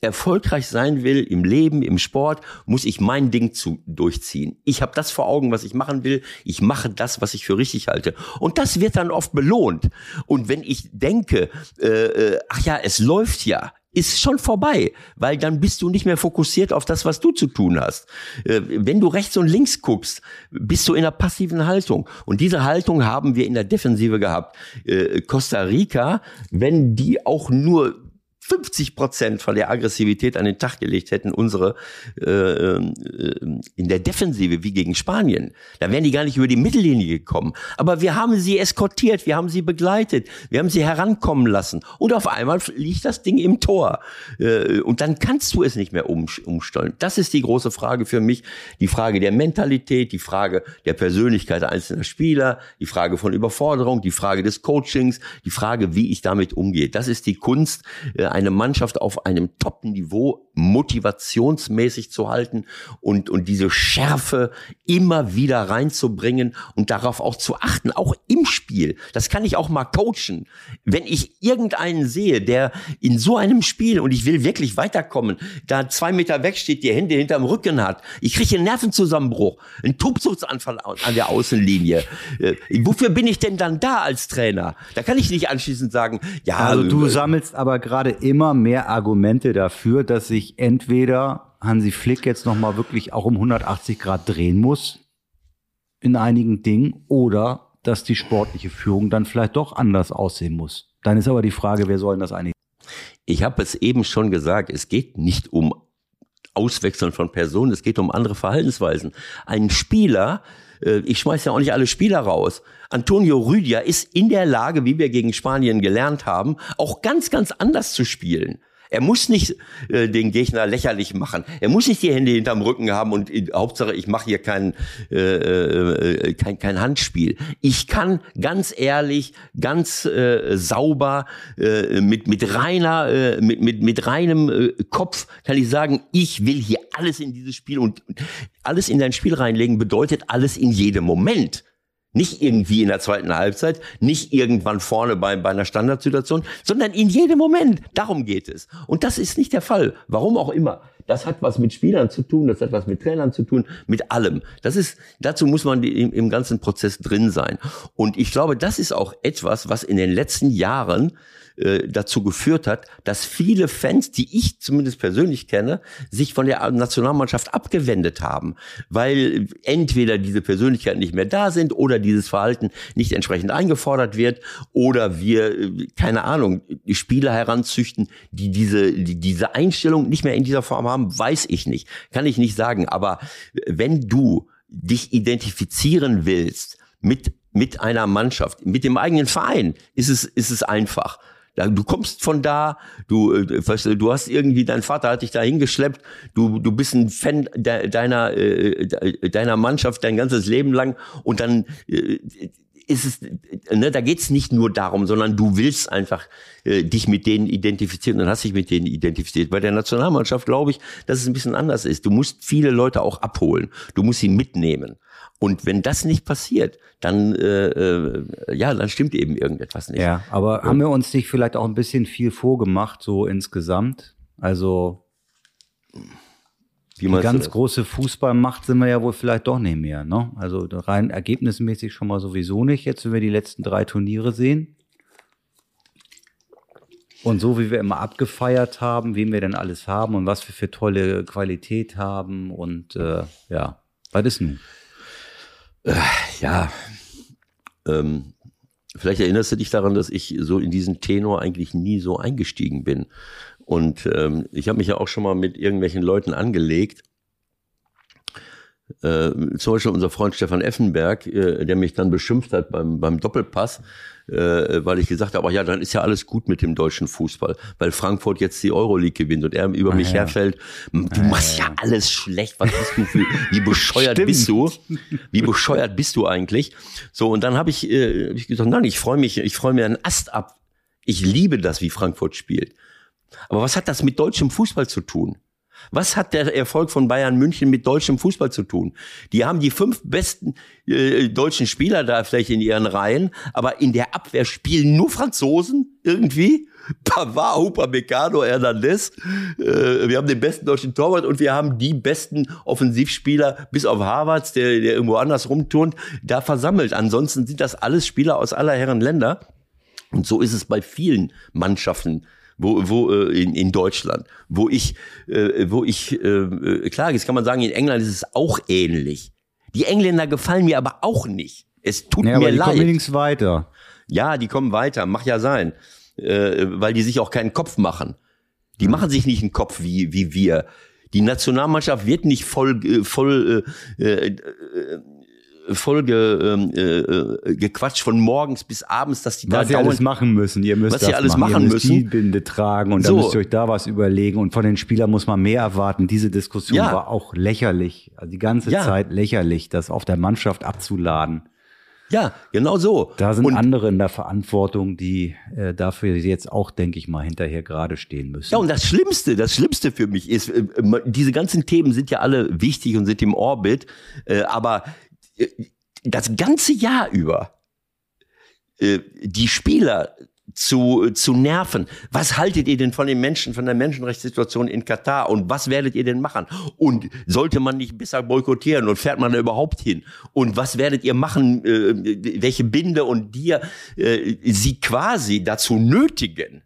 erfolgreich sein will im Leben, im Sport, muss ich mein Ding zu, durchziehen. Ich habe das vor Augen, was ich machen will. Ich mache das, was ich für richtig halte. Und das wird dann oft belohnt. Und wenn ich denke, äh, äh, ach ja, es läuft ja, ist schon vorbei, weil dann bist du nicht mehr fokussiert auf das, was du zu tun hast. Äh, wenn du rechts und links guckst, bist du in einer passiven Haltung. Und diese Haltung haben wir in der Defensive gehabt. Äh, Costa Rica, wenn die auch nur 50 Prozent von der Aggressivität an den Tag gelegt hätten, unsere äh, äh, in der Defensive wie gegen Spanien, dann wären die gar nicht über die Mittellinie gekommen. Aber wir haben sie eskortiert, wir haben sie begleitet, wir haben sie herankommen lassen und auf einmal liegt das Ding im Tor. Äh, und dann kannst du es nicht mehr um, umstellen. Das ist die große Frage für mich, die Frage der Mentalität, die Frage der Persönlichkeit einzelner Spieler, die Frage von Überforderung, die Frage des Coachings, die Frage, wie ich damit umgehe. Das ist die Kunst, äh, eine Mannschaft auf einem Top-Niveau motivationsmäßig zu halten und, und diese Schärfe immer wieder reinzubringen und darauf auch zu achten, auch im Spiel. Das kann ich auch mal coachen. Wenn ich irgendeinen sehe, der in so einem Spiel, und ich will wirklich weiterkommen, da zwei Meter weg steht, die Hände hinterm Rücken hat, ich kriege einen Nervenzusammenbruch, einen Tobsuchtsanfall an der Außenlinie. Äh, wofür bin ich denn dann da als Trainer? Da kann ich nicht anschließend sagen, ja,
Also du
äh,
sammelst aber gerade immer mehr Argumente dafür, dass sich entweder Hansi Flick jetzt nochmal wirklich auch um 180 Grad drehen muss in einigen Dingen oder dass die sportliche Führung dann vielleicht doch anders aussehen muss. Dann ist aber die Frage, wer soll das eigentlich?
Ich habe es eben schon gesagt, es geht nicht um Auswechseln von Personen, es geht um andere Verhaltensweisen. Ein Spieler, äh, ich schmeiß ja auch nicht alle Spieler raus. Antonio Rüdiger ist in der Lage, wie wir gegen Spanien gelernt haben, auch ganz, ganz anders zu spielen. Er muss nicht äh, den Gegner lächerlich machen. Er muss nicht die Hände hinterm Rücken haben und äh, Hauptsache, ich mache hier kein, äh, äh, kein, kein Handspiel. Ich kann ganz ehrlich, ganz äh, sauber, äh, mit, mit reiner, äh, mit, mit, mit reinem äh, Kopf kann ich sagen, ich will hier alles in dieses Spiel und alles in dein Spiel reinlegen bedeutet alles in jedem Moment. Nicht irgendwie in der zweiten Halbzeit, nicht irgendwann vorne bei, bei einer Standardsituation, sondern in jedem Moment. Darum geht es. Und das ist nicht der Fall. Warum auch immer. Das hat was mit Spielern zu tun, das hat was mit Trainern zu tun, mit allem. Das ist, dazu muss man im, im ganzen Prozess drin sein. Und ich glaube, das ist auch etwas, was in den letzten Jahren äh, dazu geführt hat, dass viele Fans, die ich zumindest persönlich kenne, sich von der Nationalmannschaft abgewendet haben, weil entweder diese Persönlichkeiten nicht mehr da sind oder dieses Verhalten nicht entsprechend eingefordert wird oder wir, äh, keine Ahnung, Spieler heranzüchten, die diese, die diese Einstellung nicht mehr in dieser Form haben, weiß ich nicht, kann ich nicht sagen. Aber wenn du dich identifizieren willst mit mit einer Mannschaft, mit dem eigenen Verein, ist es, ist es einfach. Du kommst von da, du, äh, du, du hast irgendwie, dein Vater hat dich da hingeschleppt, du, du bist ein Fan de, deiner, äh, de- deiner Mannschaft dein ganzes Leben lang und dann äh, ist es, ne, da geht's nicht nur darum, sondern du willst einfach äh, dich mit denen identifizieren und hast dich mit denen identifiziert. Bei der Nationalmannschaft glaube ich, dass es ein bisschen anders ist. Du musst viele Leute auch abholen, du musst sie mitnehmen. Und wenn das nicht passiert, dann äh, äh, ja, dann stimmt eben irgendetwas nicht.
Ja, aber haben wir uns nicht vielleicht auch ein bisschen viel vorgemacht, so insgesamt? Also
Wie
die ganz große Fußballmacht sind wir ja wohl vielleicht doch nicht mehr, ne? Also rein ergebnismäßig schon mal sowieso nicht, jetzt wenn wir die letzten drei Turniere sehen. Und so wie wir immer abgefeiert haben, wen wir denn alles haben und was wir für tolle Qualität haben und äh, ja, was ist nun?
Ja, ähm, vielleicht erinnerst du dich daran, dass ich so in diesen Tenor eigentlich nie so eingestiegen bin. Und ähm, ich habe mich ja auch schon mal mit irgendwelchen Leuten angelegt. Äh, zum Beispiel unser Freund Stefan Effenberg, äh, der mich dann beschimpft hat beim, beim Doppelpass, äh, weil ich gesagt habe, ja, dann ist ja alles gut mit dem deutschen Fußball, weil Frankfurt jetzt die Euroleague gewinnt und er über ah, mich ja. herfällt, du ah, machst ja, ja alles schlecht, was bist du für, wie bescheuert bist du? Wie bescheuert bist du eigentlich? So, und dann habe ich, äh, hab ich gesagt, nein, ich freue mich, ich freue mir einen Ast ab. Ich liebe das, wie Frankfurt spielt. Aber was hat das mit deutschem Fußball zu tun? Was hat der Erfolg von Bayern München mit deutschem Fußball zu tun? Die haben die fünf besten äh, deutschen Spieler da vielleicht in ihren Reihen, aber in der Abwehr spielen nur Franzosen irgendwie. Pavard, Upamecano, Hernandez. Äh, wir haben den besten deutschen Torwart und wir haben die besten Offensivspieler, bis auf Harvards, der, der irgendwo anders rumturnt, da versammelt. Ansonsten sind das alles Spieler aus aller Herren Länder. Und so ist es bei vielen Mannschaften wo, wo äh, in, in Deutschland, wo ich, äh, wo ich, äh, äh, klar, jetzt kann man sagen, in England ist es auch ähnlich. Die Engländer gefallen mir aber auch nicht. Es tut ja, mir die leid.
Kommen links weiter.
Ja, die kommen weiter, mach ja sein, äh, weil die sich auch keinen Kopf machen. Die hm. machen sich nicht einen Kopf wie wie wir. Die Nationalmannschaft wird nicht voll äh, voll äh, äh, Folge ähm, äh, äh, gequatscht von morgens bis abends, dass die
was da was ihr alles machen müssen. Ihr müsst
was das alles machen,
machen
ihr müssen.
Die Binde tragen und so. dann müsst ihr euch da was überlegen und von den Spielern muss man mehr erwarten. Diese Diskussion ja. war auch lächerlich, also die ganze ja. Zeit lächerlich, das auf der Mannschaft abzuladen.
Ja, genau so.
Da sind und, andere in der Verantwortung, die äh, dafür jetzt auch, denke ich mal, hinterher gerade stehen müssen.
Ja, und das Schlimmste, das Schlimmste für mich ist, äh, diese ganzen Themen sind ja alle wichtig und sind im Orbit, äh, aber das ganze Jahr über äh, die Spieler zu, zu nerven. Was haltet ihr denn von den Menschen, von der Menschenrechtssituation in Katar und was werdet ihr denn machen? Und sollte man nicht besser boykottieren und fährt man da überhaupt hin? Und was werdet ihr machen, äh, welche Binde und dir äh, sie quasi dazu nötigen?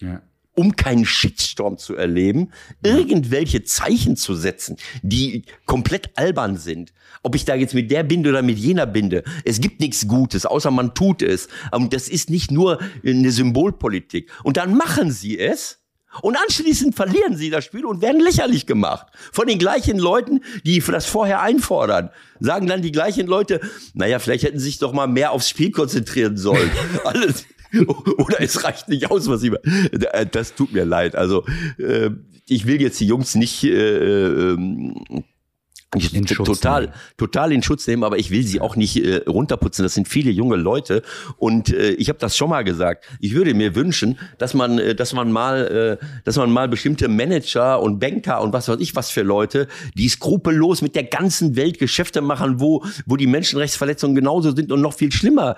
Ja um keinen Shitstorm zu erleben, irgendwelche Zeichen zu setzen, die komplett albern sind. Ob ich da jetzt mit der binde oder mit jener binde, es gibt nichts Gutes, außer man tut es. Und das ist nicht nur eine Symbolpolitik. Und dann machen sie es. Und anschließend verlieren sie das Spiel und werden lächerlich gemacht. Von den gleichen Leuten, die das vorher einfordern. Sagen dann die gleichen Leute, naja, vielleicht hätten sie sich doch mal mehr aufs Spiel konzentrieren sollen. Alles, Oder es reicht nicht aus, was ich. Äh, das tut mir leid. Also äh, ich will jetzt die Jungs nicht äh, ähm, in total, nehmen. total in Schutz nehmen, aber ich will sie auch nicht äh, runterputzen. Das sind viele junge Leute und äh, ich habe das schon mal gesagt. Ich würde mir wünschen, dass man, äh, dass man mal, äh, dass man mal bestimmte Manager und Banker und was weiß ich was für Leute, die skrupellos mit der ganzen Welt Geschäfte machen, wo wo die Menschenrechtsverletzungen genauso sind und noch viel schlimmer.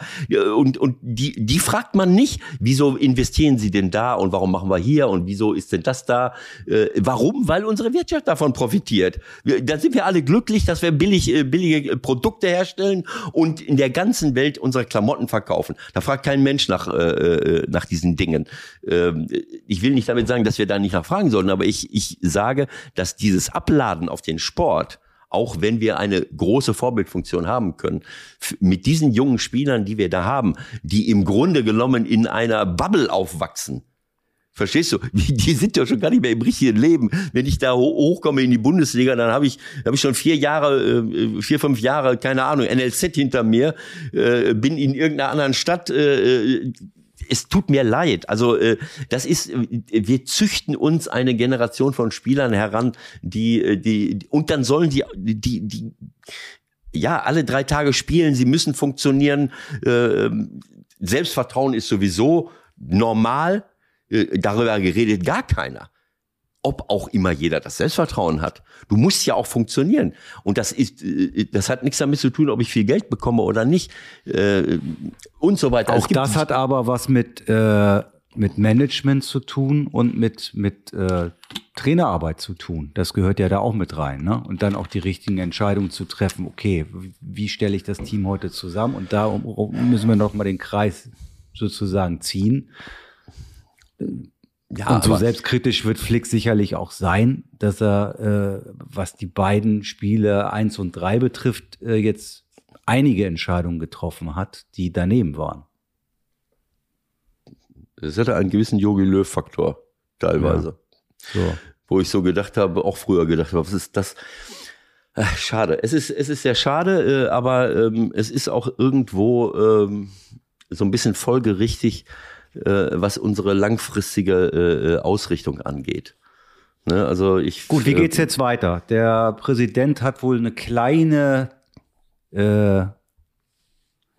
Und und die die fragt man nicht, wieso investieren sie denn da und warum machen wir hier und wieso ist denn das da? Äh, warum? Weil unsere Wirtschaft davon profitiert. Da sind wir alle glücklich, dass wir billig, äh, billige Produkte herstellen und in der ganzen Welt unsere Klamotten verkaufen. Da fragt kein Mensch nach, äh, äh, nach diesen Dingen. Ähm, ich will nicht damit sagen, dass wir da nicht nachfragen sollen, aber ich, ich sage, dass dieses Abladen auf den Sport, auch wenn wir eine große Vorbildfunktion haben können, mit diesen jungen Spielern, die wir da haben, die im Grunde genommen in einer Bubble aufwachsen, Verstehst du? Die, sind ja schon gar nicht mehr im richtigen Leben. Wenn ich da hochkomme in die Bundesliga, dann habe ich, hab ich schon vier Jahre, äh, vier, fünf Jahre, keine Ahnung, NLZ hinter mir, äh, bin in irgendeiner anderen Stadt. Äh, es tut mir leid. Also das ist, wir züchten uns eine Generation von Spielern heran, die, die und dann sollen die, die, die, ja, alle drei Tage spielen. Sie müssen funktionieren. Selbstvertrauen ist sowieso normal äh, darüber geredet gar keiner. Ob auch immer jeder das Selbstvertrauen hat. Du musst ja auch funktionieren. Und das ist, äh, das hat nichts damit zu tun, ob ich viel Geld bekomme oder nicht. Äh, und so weiter.
Auch das hat aber was mit, äh, mit Management zu tun und mit, mit äh, Trainerarbeit zu tun. Das gehört ja da auch mit rein. Ne? Und dann auch die richtigen Entscheidungen zu treffen. Okay, wie stelle ich das Team heute zusammen? Und da müssen wir noch mal den Kreis sozusagen ziehen Ja, und so selbstkritisch wird Flick sicherlich auch sein, dass er, äh, was die beiden Spiele eins und drei betrifft, äh, jetzt einige Entscheidungen getroffen hat, die daneben waren.
Es hatte einen gewissen Jogi Löw-Faktor, teilweise. Ja. So. Wo ich so gedacht habe, auch früher gedacht habe, was ist das? Ach, schade. Es ist, es ist sehr schade, äh, aber ähm, es ist auch irgendwo ähm, so ein bisschen folgerichtig, äh, was unsere langfristige äh, äh, Ausrichtung angeht. Ne? Also ich.
Gut, wie geht's jetzt weiter? Der Präsident hat wohl eine kleine äh,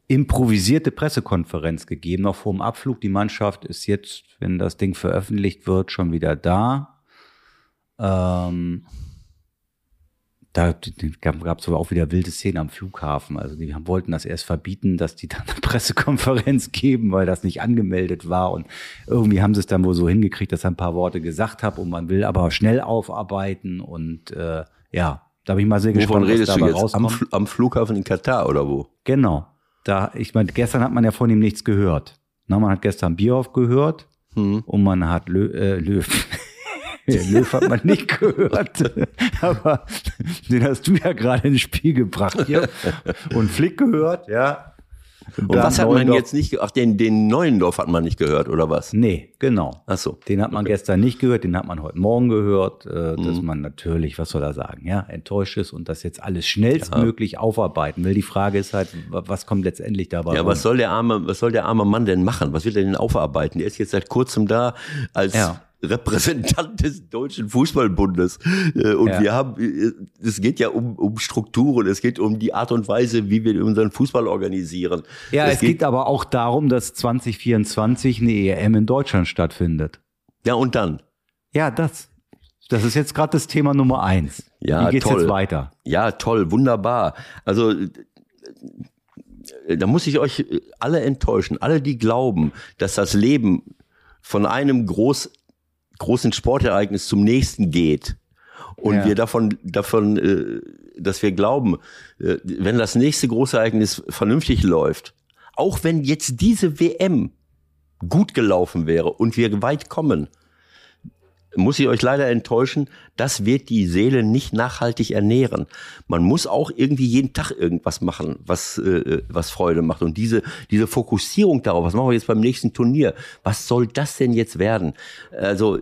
improvisierte Pressekonferenz gegeben, noch vor dem Abflug. Die Mannschaft ist jetzt, wenn das Ding veröffentlicht wird, schon wieder da. Ähm, da gab es aber auch wieder wilde Szenen am Flughafen. Also die wollten das erst verbieten, dass die dann eine Pressekonferenz geben, weil das nicht angemeldet war. Und irgendwie haben sie es dann wohl so hingekriegt, dass er ein paar Worte gesagt habe und man will aber schnell aufarbeiten. Und äh, ja, da bin ich mal sehr
Wovon gespannt, redest was dabei du jetzt? Am, am, Flughafen in Katar oder wo?
Genau. Da, ich meine, gestern hat man ja von ihm nichts gehört. Na, man hat gestern Bierhoff gehört hm. und man hat Lö, äh, Löw. Löw hat man nicht gehört, aber den hast du ja gerade ins Spiel gebracht hier. Und Flick gehört, ja.
Und was hat man jetzt nicht, ach, den, den Neuendorf hat man nicht gehört, oder was?
Nee, genau. Ach so. Den hat man okay. gestern nicht gehört, den hat man heute Morgen gehört, äh, mhm. dass man natürlich, was soll er sagen, ja, enttäuscht ist und das jetzt alles schnellstmöglich ja. aufarbeiten will. Die Frage ist halt, was kommt letztendlich dabei
Ja, rum? was soll der arme, was soll der arme Mann denn machen? Was will er denn aufarbeiten? Der ist jetzt seit kurzem da als ja Repräsentant des Deutschen Fußballbundes. Äh, und ja. wir haben, äh, es geht ja um, um Strukturen, es geht um die Art und Weise, wie wir unseren Fußball organisieren.
Ja, es, es geht, geht aber auch darum, dass 2024 eine EM in Deutschland stattfindet.
Ja, und dann?
Ja, das. Das ist jetzt gerade das Thema Nummer eins.
Ja,
Wie geht's
toll.
jetzt weiter?
Ja, toll, wunderbar. Also äh, da muss ich euch alle enttäuschen, alle, die glauben, dass das Leben von einem groß großen Sportereignis zum nächsten geht und ja. wir davon, davon, äh, dass wir glauben, äh, wenn das nächste große Ereignis vernünftig läuft, auch wenn jetzt diese WM gut gelaufen wäre und wir weit kommen, muss ich euch leider enttäuschen, das wird die Seele nicht nachhaltig ernähren. Man muss auch irgendwie jeden Tag irgendwas machen, was, äh, was Freude macht. Und diese, diese Fokussierung darauf, was machen wir jetzt beim nächsten Turnier? Was soll das denn jetzt werden? Also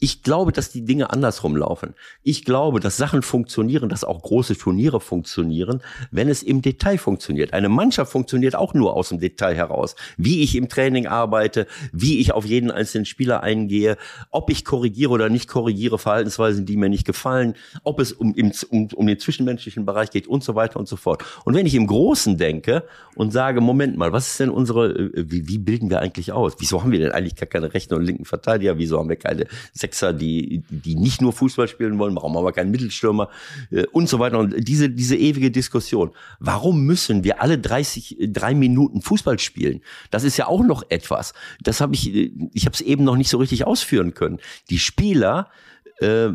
ich glaube, dass die Dinge andersrum laufen. Ich glaube, dass Sachen funktionieren, dass auch große Turniere funktionieren, wenn es im Detail funktioniert. Eine Mannschaft funktioniert auch nur aus dem Detail heraus. Wie ich im Training arbeite, wie ich auf jeden einzelnen Spieler eingehe, ob ich korrigiere oder nicht korrigiere, Verhaltensweisen, die mir nicht gefallen, ob es um, um, um den zwischenmenschlichen Bereich geht und so weiter und so fort. Und wenn ich im Großen denke und sage, Moment mal, was ist denn unsere, äh, wie, wie bilden wir eigentlich aus? Wieso haben wir denn eigentlich gar keine rechten und linken Verteidiger? Wieso haben wir keine Sechser, die, die nicht nur Fußball spielen wollen, warum haben wir keinen Mittelstürmer äh, und so weiter. Und diese, diese ewige Diskussion. Warum müssen wir alle 30, drei Minuten Fußball spielen? Das ist ja auch noch etwas. Das habe ich, ich habe es eben noch nicht so richtig ausführen können. Die Spieler, äh,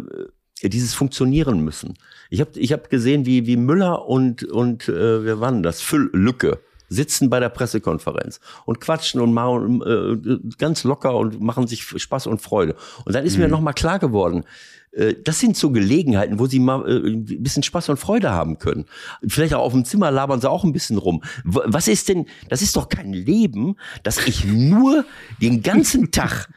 dieses funktionieren müssen. Ich habe ich hab gesehen, wie, wie Müller und, und äh, wer waren das? Füll Lücke sitzen bei der Pressekonferenz und quatschen und machen äh, ganz locker und machen sich Spaß und Freude. Und dann ist mhm. mir nochmal klar geworden, äh, das sind so Gelegenheiten, wo sie mal äh, ein bisschen Spaß und Freude haben können. Vielleicht auch auf dem Zimmer labern sie auch ein bisschen rum. Was ist denn, das ist doch kein Leben, dass ich nur den ganzen Tag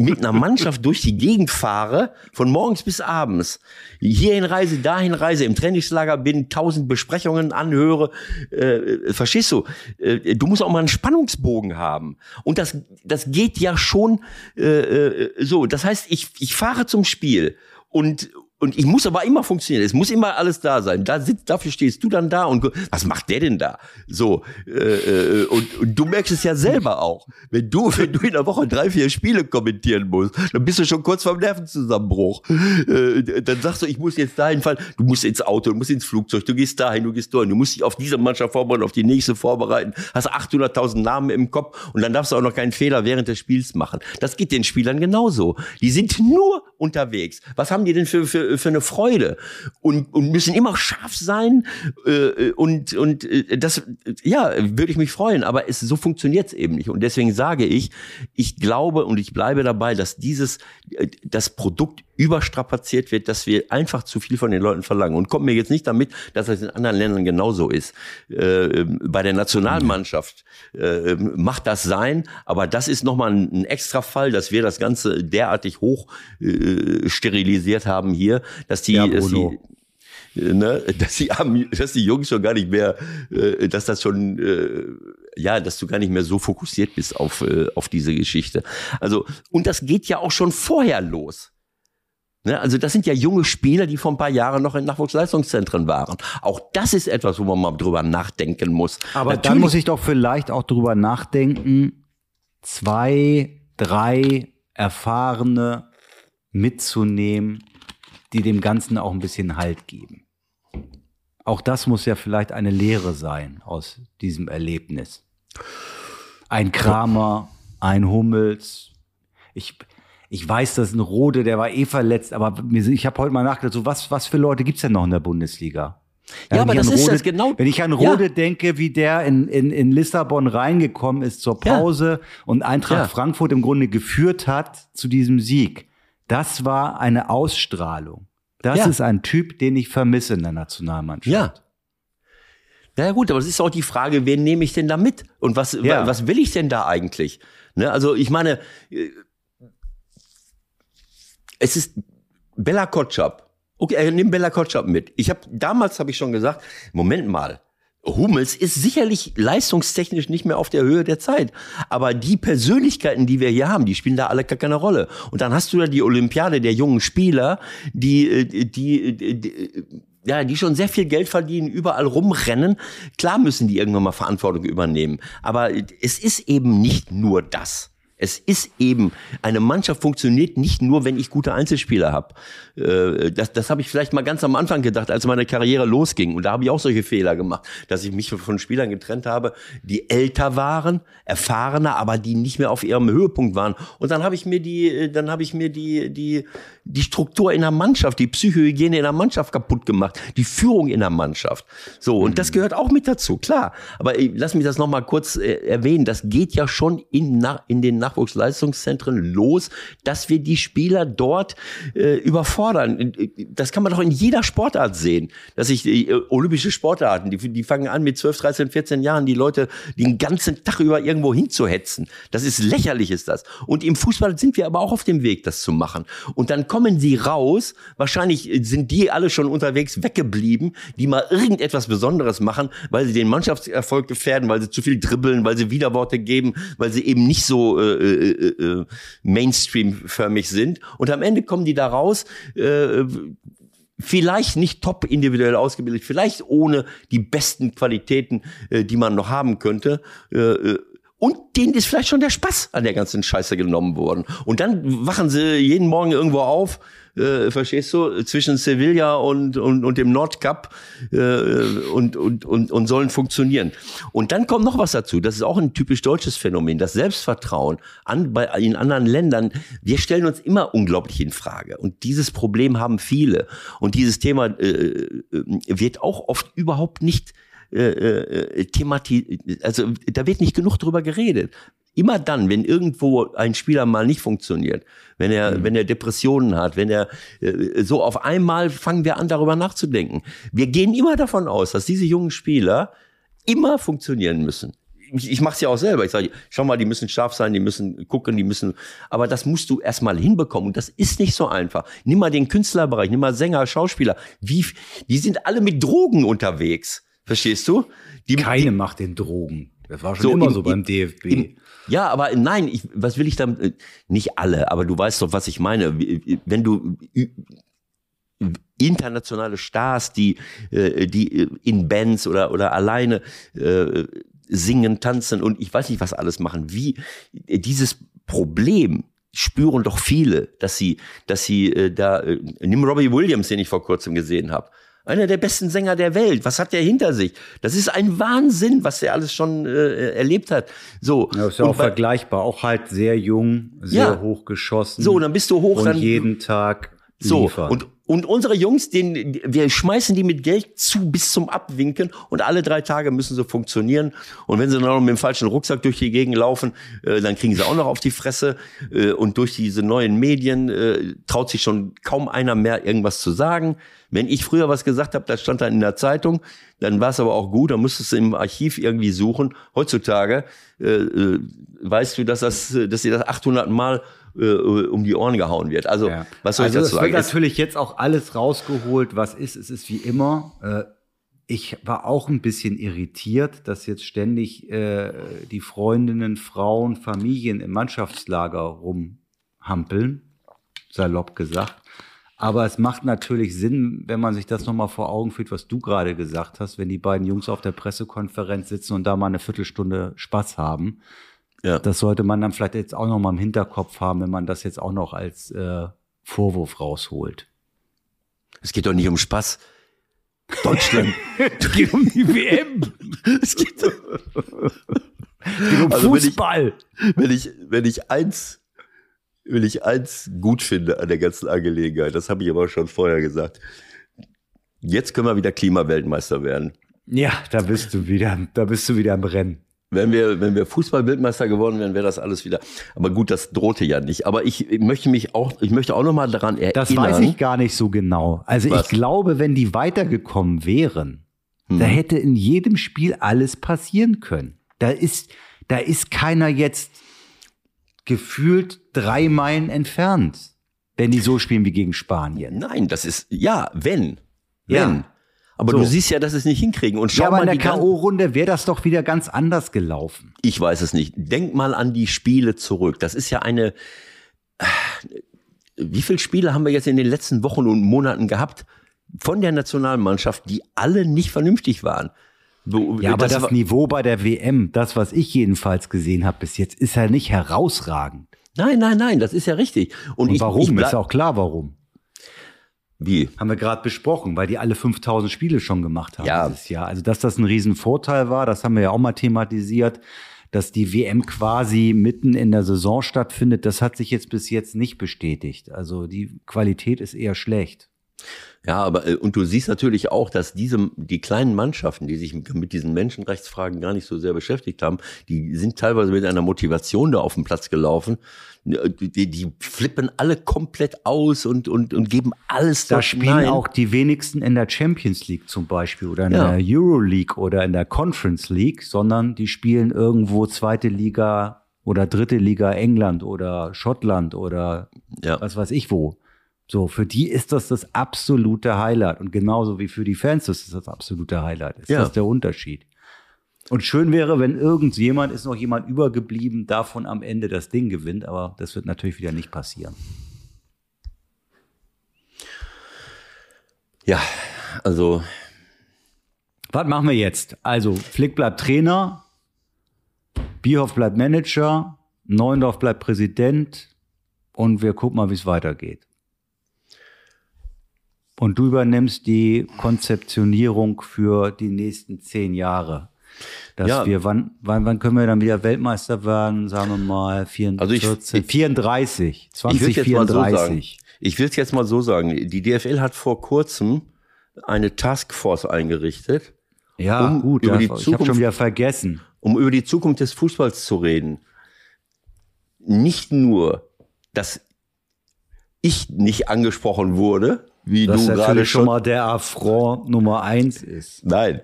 mit einer Mannschaft durch die Gegend fahre, von morgens bis abends, hierhin reise, dahin reise, im Trainingslager bin, tausend Besprechungen anhöre, äh, verstehst du? Äh, du musst auch mal einen Spannungsbogen haben. Und das, das geht ja schon äh, äh so. Das heißt, ich, ich fahre zum Spiel und, und ich muss aber immer funktionieren. Es muss immer alles da sein. Da sitzt, dafür stehst du dann da und was macht der denn da? So äh, äh, und, und du merkst es ja selber auch. Wenn du, wenn du in der Woche drei, vier Spiele kommentieren musst, dann bist du schon kurz vorm Nervenzusammenbruch. Äh, dann sagst du, ich muss jetzt dahin fahren. Du musst ins Auto, du musst ins Flugzeug, du gehst dahin, du gehst dahin. Du musst dich auf diese Mannschaft vorbereiten, auf die nächste vorbereiten. Hast 800.000 Namen im Kopf und dann darfst du auch noch keinen Fehler während des Spiels machen. Das geht den Spielern genauso. Die sind nur unterwegs. Was haben die denn für, für eine, für eine Freude und, und müssen immer scharf sein äh, und, und äh, das, ja, würde ich mich freuen, aber es, so funktioniert es eben nicht. Und deswegen sage ich, ich glaube und ich bleibe dabei, dass dieses, äh, das Produkt überstrapaziert wird, dass wir einfach zu viel von den Leuten verlangen. Und kommt mir jetzt nicht damit, dass das in anderen Ländern genauso ist. Äh, bei der Nationalmannschaft äh, macht das sein, aber das ist nochmal ein, ein extra Fall, dass wir das Ganze derartig hoch äh, sterilisiert haben hier, dass die,
Ja,
dass die
Bruno.
ne, dass die, dass die Jungs schon gar nicht mehr, äh, dass das schon, äh, ja, dass du gar nicht mehr so fokussiert bist auf, äh, auf diese Geschichte. Also, und das geht ja auch schon vorher los. Ne, also das sind ja junge Spieler, die vor ein paar Jahren noch in Nachwuchsleistungszentren waren. Auch das ist etwas, wo man mal drüber nachdenken muss.
Aber dann
Natürlich-
muss ich doch vielleicht auch drüber nachdenken, zwei, drei Erfahrene mitzunehmen, die dem Ganzen auch ein bisschen Halt geben. Auch das muss ja vielleicht eine Lehre sein aus diesem Erlebnis. Ein Kramer, ein Hummels. Ich, ich weiß, dass ein Rode, der war eh verletzt, aber ich habe heute mal nachgedacht, so was, was für Leute gibt's denn noch in der Bundesliga?
Ja,
wenn
aber das ist
Rode,
das genau-
Wenn ich an
Ja.
Rode denke, wie der in, in, in Lissabon reingekommen ist zur
Ja.
Pause und Eintracht
Ja.
Frankfurt im Grunde geführt hat zu diesem Sieg. Das war eine Ausstrahlung. Das
Ja.
ist ein Typ, den ich vermisse in der Nationalmannschaft.
Ja. Na ja, gut, aber es ist auch die Frage, wen nehme ich denn da mit? Und was,
Ja.
wa- was will ich denn da eigentlich? Ne, also ich meine, äh, es ist Bella Kotschap. Okay, äh, nimm Bella Kotschap mit. Ich habe damals habe ich schon gesagt, Moment mal. Hummels ist sicherlich leistungstechnisch nicht mehr auf der Höhe der Zeit. Aber die Persönlichkeiten, die wir hier haben, die spielen da alle gar keine Rolle. Und dann hast du da die Olympiade der jungen Spieler, die, äh, die, die, die ja, die schon sehr viel Geld verdienen, überall rumrennen. Klar müssen die irgendwann mal Verantwortung übernehmen. Aber es ist eben nicht nur das. Es ist eben, eine Mannschaft funktioniert nicht nur, wenn ich gute Einzelspieler habe. Äh, das das habe ich vielleicht mal ganz am Anfang gedacht, als meine Karriere losging. Und da habe ich auch solche Fehler gemacht, dass ich mich von Spielern getrennt habe, die älter waren, erfahrener, aber die nicht mehr auf ihrem Höhepunkt waren. Und dann habe ich mir die, äh, dann habe ich mir die, die, die Struktur in der Mannschaft, die Psychohygiene in der Mannschaft kaputt gemacht, die Führung in der Mannschaft. So, und das gehört auch mit dazu, klar. Aber äh, lass mich das nochmal kurz äh, erwähnen. Das geht ja schon in, in den Nachwuchsleistungszentren los, dass wir die Spieler dort äh, überfordern. Das kann man doch in jeder Sportart sehen. Dass ich äh, olympische Sportarten, die, die fangen an mit 12, 13, 14 Jahren, die Leute den ganzen Tag über irgendwo hinzuhetzen. Das ist lächerlich, ist das. Und im Fußball sind wir aber auch auf dem Weg, das zu machen. Und dann kommen sie raus, wahrscheinlich sind die alle schon unterwegs weggeblieben, die mal irgendetwas Besonderes machen, weil sie den Mannschaftserfolg gefährden, weil sie zu viel dribbeln, weil sie Widerworte geben, weil sie eben nicht so äh, äh, äh, Mainstream-förmig sind. Und am Ende kommen die da raus, äh, vielleicht nicht top individuell ausgebildet, vielleicht ohne die besten Qualitäten, äh, die man noch haben könnte. Äh, äh, und denen ist vielleicht schon der Spaß an der ganzen Scheiße genommen worden. Und dann wachen sie jeden Morgen irgendwo auf, äh, verstehst du, zwischen Sevilla und, und, und dem Nordkap äh, und, und, und, und sollen funktionieren. Und dann kommt noch was dazu. Das ist auch ein typisch deutsches Phänomen. Das Selbstvertrauen an, bei, in anderen Ländern. Wir stellen uns immer unglaublich in Frage. Und dieses Problem haben viele. Und dieses Thema äh, äh, wird auch oft überhaupt nicht äh, äh, themati also da wird nicht genug drüber geredet. Immer dann, wenn irgendwo ein Spieler mal nicht funktioniert, wenn er, wenn er Depressionen hat, wenn er äh, so auf einmal fangen wir an, darüber nachzudenken. Wir gehen immer davon aus, dass diese jungen Spieler immer funktionieren müssen. Ich, ich mache es ja auch selber. Ich sage, schau mal, die müssen scharf sein, die müssen gucken, die müssen. Aber das musst du erstmal hinbekommen. Und das ist nicht so einfach. Nimm mal den Künstlerbereich, nimm mal Sänger, Schauspieler. Wie, die sind alle mit Drogen unterwegs. Verstehst du? Die,
Keine macht den Drogen. Das war schon
So,
immer
im-
so beim
im-
DFB.
im- ja, aber nein, ich, was will ich dann? äh, Nicht alle, aber du weißt doch, was ich meine. Wie- Wenn du internationale Stars, die, äh, die äh, in Bands oder, oder alleine äh, singen, tanzen und ich weiß nicht, was alles machen, wie äh, dieses Problem spüren doch viele, dass sie, dass sie äh, da, äh, nimm Robbie Williams, den ich vor kurzem gesehen habe. Einer der besten Sänger der Welt. Was hat der hinter sich? Das ist ein Wahnsinn, was der alles schon äh, erlebt hat. So.
Ja, ist ja
Und
auch vergleichbar. Auch halt sehr jung, sehr
Ja.
hochgeschossen.
So, dann bist du hoch,
und
dann-
jeden Tag
So,
liefern.
und, und unsere Jungs, den, wir schmeißen die mit Geld zu bis zum Abwinken und alle drei Tage müssen sie funktionieren. Und wenn sie dann noch mit dem falschen Rucksack durch die Gegend laufen, äh, dann kriegen sie auch noch auf die Fresse. Äh, und durch diese neuen Medien äh, traut sich schon kaum einer mehr, irgendwas zu sagen. Wenn ich früher was gesagt habe, das stand dann in der Zeitung, dann war es aber auch gut, dann musstest du im Archiv irgendwie suchen. Heutzutage äh, äh, weißt du, dass, das, dass dir das 800 Mal äh, um die Ohren gehauen wird. Also,
Ja.
was soll
also
ich dazu
wird
sagen? Es-
natürlich jetzt auch alles rausgeholt, was ist. Es ist wie immer. Äh, ich war auch ein bisschen irritiert, dass jetzt ständig äh, die Freundinnen, Frauen, Familien im Mannschaftslager rumhampeln, salopp gesagt. Aber es macht natürlich Sinn, wenn man sich das nochmal vor Augen führt, was du gerade gesagt hast, wenn die beiden Jungs auf der Pressekonferenz sitzen und da mal eine Viertelstunde Spaß haben.
Ja.
Das sollte man dann vielleicht jetzt auch noch mal im Hinterkopf haben, wenn man das jetzt auch noch als äh, Vorwurf rausholt.
Es geht doch nicht um Spaß. Deutschland.
Es geht um die WM.
es geht doch,
Es geht um
Also wenn ich-
Fußball.
wenn ich, wenn ich eins, wenn ich eins gut finde an der ganzen Angelegenheit, das habe ich aber schon vorher gesagt. Jetzt können wir wieder Klimaweltmeister werden.
Ja, da bist du wieder, da bist du wieder im Rennen.
Wenn wir, wenn wir Fußball-Weltmeister geworden wären, wäre das alles wieder. Aber gut, das drohte ja nicht. Aber ich möchte mich auch, ich möchte auch noch mal daran erinnern.
Das weiß ich gar nicht so genau. Also
Was?
ich glaube, wenn die weitergekommen wären,
Hm.
da hätte in jedem Spiel alles passieren können. Da ist, da ist keiner jetzt gefühlt drei Meilen entfernt, wenn die so spielen wie gegen Spanien.
Nein, das ist, ja, wenn.
Ja.
Aber
So.
du siehst ja, dass sie es nicht hinkriegen. Und schau
Ja, aber
mal
in der K.O.-Runde wäre das doch wieder ganz anders gelaufen.
Ich weiß es nicht. Denk mal an die Spiele zurück. Das ist ja eine. Wie viele Spiele haben wir jetzt in den letzten Wochen und Monaten gehabt von der Nationalmannschaft, die alle nicht vernünftig waren?
Ja, aber das,
war-
Niveau bei der WM, das, was ich jedenfalls gesehen habe bis jetzt, ist ja nicht herausragend.
Nein, nein, nein, das ist ja richtig. Und,
Und
ich,
warum?
Ich
ist auch klar, warum.
Wie?
Haben wir gerade besprochen, weil die alle 5000 Spiele schon gemacht haben
Ja.
dieses Jahr. Also, dass das ein Riesenvorteil war, das haben wir ja auch mal thematisiert, dass die WM quasi mitten in der Saison stattfindet, das hat sich jetzt bis jetzt nicht bestätigt. Also, die Qualität ist eher schlecht.
Ja, aber äh, und du siehst natürlich auch, dass diese die kleinen Mannschaften, die sich mit diesen Menschenrechtsfragen gar nicht so sehr beschäftigt haben, die sind teilweise mit einer Motivation da auf den Platz gelaufen. Die, die flippen alle komplett aus und und und geben alles
Da spielen
hinein.
auch die wenigsten in der Champions League zum Beispiel oder in
Ja.
der Euro League oder in der Conference League, sondern die spielen irgendwo zweite Liga oder dritte Liga England oder Schottland oder
Ja.
was weiß ich wo. So, für die ist das das absolute Highlight. Und genauso wie für die Fans ist das das absolute Highlight. Ist
Ja.
das der Unterschied. Und schön wäre, wenn irgendjemand, ist noch jemand übergeblieben, davon am Ende das Ding gewinnt, aber das wird natürlich wieder nicht passieren.
Ja, also
Was machen wir jetzt? Also, Flick bleibt Trainer, Bierhoff bleibt Manager, Neuendorf bleibt Präsident und wir gucken mal, wie es weitergeht. Und du übernimmst die Konzeptionierung für die nächsten zehn Jahre. Dass
Ja.
wir, wann, wann, wann können wir dann wieder Weltmeister werden? Sagen wir mal 34,
Also ich- ich-
34,
ich will jetzt mal so sagen.
2034.
Ich will es jetzt mal so sagen. Die DFL hat vor kurzem eine Taskforce eingerichtet,
ja,
um
gut,
über
das,
die
ich habe
Zukunft-
schon wieder vergessen.
um über die Zukunft des Fußballs zu reden. Nicht nur, dass ich nicht angesprochen wurde, wie
Das
du gerade
schon mal der Affront Nummer eins ist.
Nein.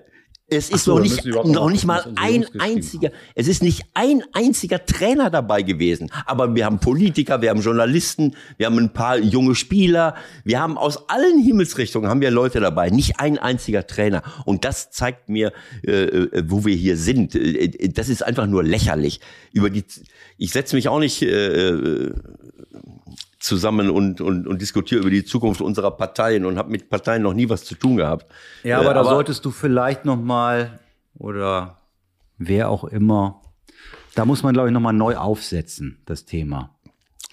Es ist
so,
noch nicht, noch nicht mal ein einziger, es ist nicht ein einziger Trainer dabei gewesen. Aber wir haben Politiker, wir haben Journalisten, wir haben ein paar junge Spieler, wir haben aus allen Himmelsrichtungen haben wir Leute dabei, nicht ein einziger Trainer. Und das zeigt mir, äh, äh, wo wir hier sind. Äh, äh, Das ist einfach nur lächerlich. Über die, ich setze mich auch nicht äh, äh, zusammen und, und, und diskutiere über die Zukunft unserer Parteien und habe mit Parteien noch nie was zu tun gehabt.
Ja,
Äh,
aber da solltest du vielleicht noch mal oder wer auch immer, da muss man glaube ich noch mal neu aufsetzen das Thema.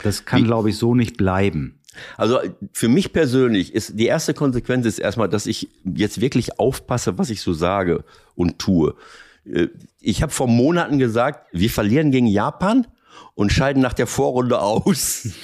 Das kann glaube ich so nicht bleiben.
Also für mich persönlich ist die erste Konsequenz ist erstmal, dass ich jetzt wirklich aufpasse, was ich so sage und tue. Äh, Ich habe vor Monaten gesagt, wir verlieren gegen Japan und scheiden nach der Vorrunde aus.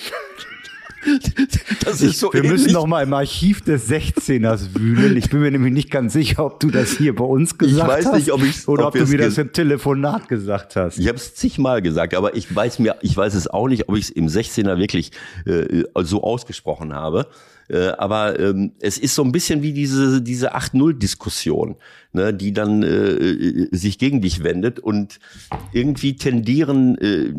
Das ist so
Wir müssen noch mal im Archiv des 16ers wühlen. Ich bin mir nämlich nicht ganz sicher, ob du das hier bei uns gesagt
weiß
hast
nicht, ob ich's-
oder
ob
ob, du mir das im Telefonat gesagt hast.
Ich habe es zigmal gesagt, aber ich weiß mir, ich weiß es auch nicht, ob ich es im 16er wirklich äh, so ausgesprochen habe. Äh, aber ähm, es ist so ein bisschen wie diese diese 8-0-Diskussion, ne, die dann äh, sich gegen dich wendet und irgendwie tendieren äh,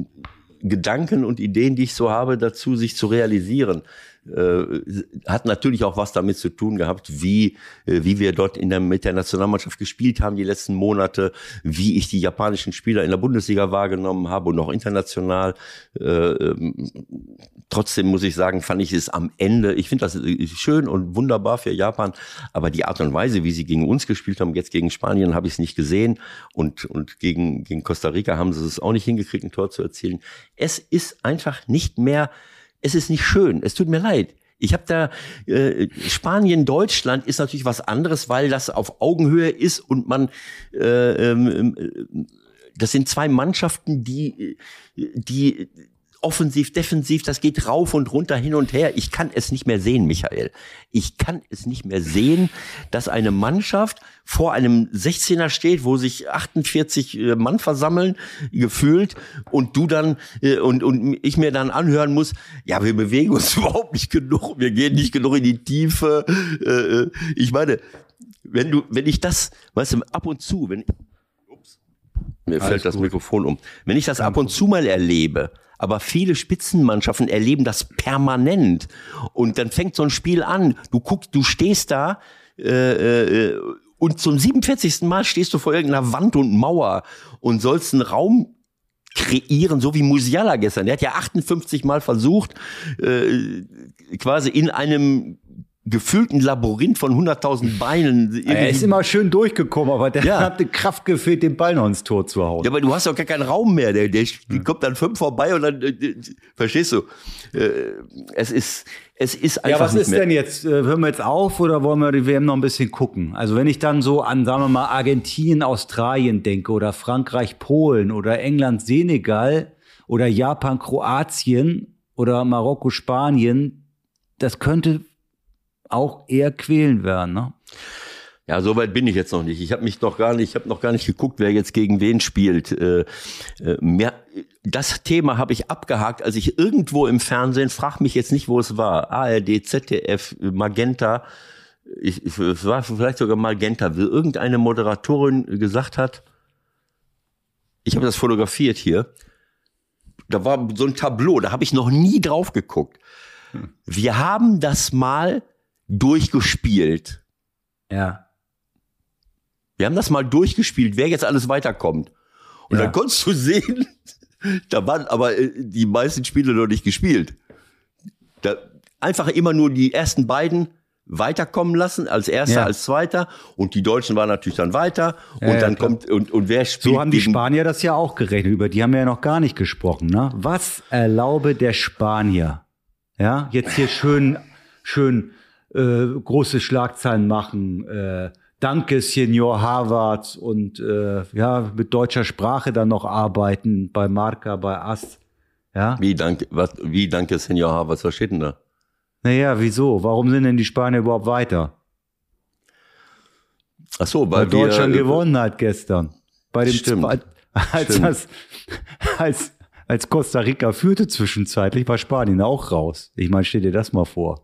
Gedanken und Ideen, die ich so habe, dazu, sich zu realisieren. Äh, hat natürlich auch was damit zu tun gehabt, wie, äh, wie wir dort in der, mit der Nationalmannschaft gespielt haben die letzten Monate, wie ich die japanischen Spieler in der Bundesliga wahrgenommen habe und auch international. Äh, ähm, trotzdem muss ich sagen, fand ich es am Ende, ich finde das schön und wunderbar für Japan, aber die Art und Weise, wie sie gegen uns gespielt haben, jetzt gegen Spanien, habe ich es nicht gesehen und, und gegen, gegen Costa Rica haben sie es auch nicht hingekriegt, ein Tor zu erzielen. Es ist einfach nicht mehr, es ist nicht schön, es tut mir leid. Ich habe da äh, Spanien, Deutschland ist natürlich was anderes, weil das auf Augenhöhe ist und man äh, ähm, äh, das sind zwei Mannschaften, die die offensiv, defensiv, das geht rauf und runter, hin und her. Ich kann es nicht mehr sehen, Michael. Ich kann es nicht mehr sehen, dass eine Mannschaft vor einem 16er steht, wo sich 48 äh, Mann versammeln, gefühlt, und du dann, äh, und, und ich mir dann anhören muss, ja, wir bewegen uns überhaupt nicht genug, wir gehen nicht genug in die Tiefe. Äh, Ich meine, wenn du, wenn ich das, weißt du, ab und zu, wenn, ups, mir fällt das Mikrofon um. Wenn ich das ab und zu mal erlebe, aber viele Spitzenmannschaften erleben das permanent. Und dann fängt so ein Spiel an. Du guckst, du stehst da äh, äh, und zum 47. Mal stehst du vor irgendeiner Wand und Mauer und sollst einen Raum kreieren, so wie Musiala gestern. Der hat ja 58 Mal versucht, äh, quasi in einem gefüllten Labyrinth von 100.000 Beinen.
Er ist immer schön durchgekommen, aber der
Ja.
hat die Kraft gefehlt, den Ball noch ins Tor zu hauen.
Ja, aber du hast doch gar keinen Raum mehr. Der, der kommt dann fünf vorbei und dann, äh, äh, verstehst du? Äh, es ist, es ist einfach
Ja, was ist denn jetzt? Äh, Hören wir jetzt auf oder wollen wir die WM noch ein bisschen gucken? Also wenn ich dann so an, sagen wir mal, Argentinien, Australien denke oder Frankreich, Polen oder England, Senegal oder Japan, Kroatien oder Marokko, Spanien, das könnte auch eher quälen werden, ne?
Ja, so weit bin ich jetzt noch nicht. Ich habe mich noch gar nicht, ich habe noch gar nicht geguckt, wer jetzt gegen wen spielt. Äh, äh, mehr, das Thema habe ich abgehakt, als ich irgendwo im Fernsehen, frag mich jetzt nicht, wo es war, ARD, ZDF, Magenta, ich, ich, es war vielleicht sogar Magenta, wie irgendeine Moderatorin gesagt hat, ich habe das fotografiert hier, da war so ein Tableau, da habe ich noch nie drauf geguckt. Wir haben das mal durchgespielt.
Ja.
Wir haben das mal durchgespielt, wer jetzt alles weiterkommt. Und
Ja.
dann konntest du sehen, da waren aber äh, die meisten Spiele noch nicht gespielt. Da, einfach immer nur die ersten beiden weiterkommen lassen, als erster,
Ja.
als zweiter. Und die Deutschen waren natürlich dann weiter. Und
Ja,
dann
klar.
kommt, und, und wer spielt
So haben die Spanier das ja auch gerechnet. Über die haben wir ja noch gar nicht gesprochen. Ne? Was erlaube der Spanier? Ja, jetzt hier schön, schön äh, große Schlagzeilen machen. Äh, Danke, Senior Harvard und äh, ja mit deutscher Sprache dann noch arbeiten bei Marca, bei AS. Ja,
Wie danke, was, wie danke, Senior Harvard, was steht denn da?
naja, wieso? Warum sind denn die Spanier überhaupt weiter?
Ach so,
Weil
weil wir,
Deutschland
äh,
gewonnen hat gestern. Bei dem
Stimmt.
Zwei- als,
Stimmt.
das, als, als Costa Rica führte zwischenzeitlich, war Spanien auch raus. Ich meine, stell dir das mal vor.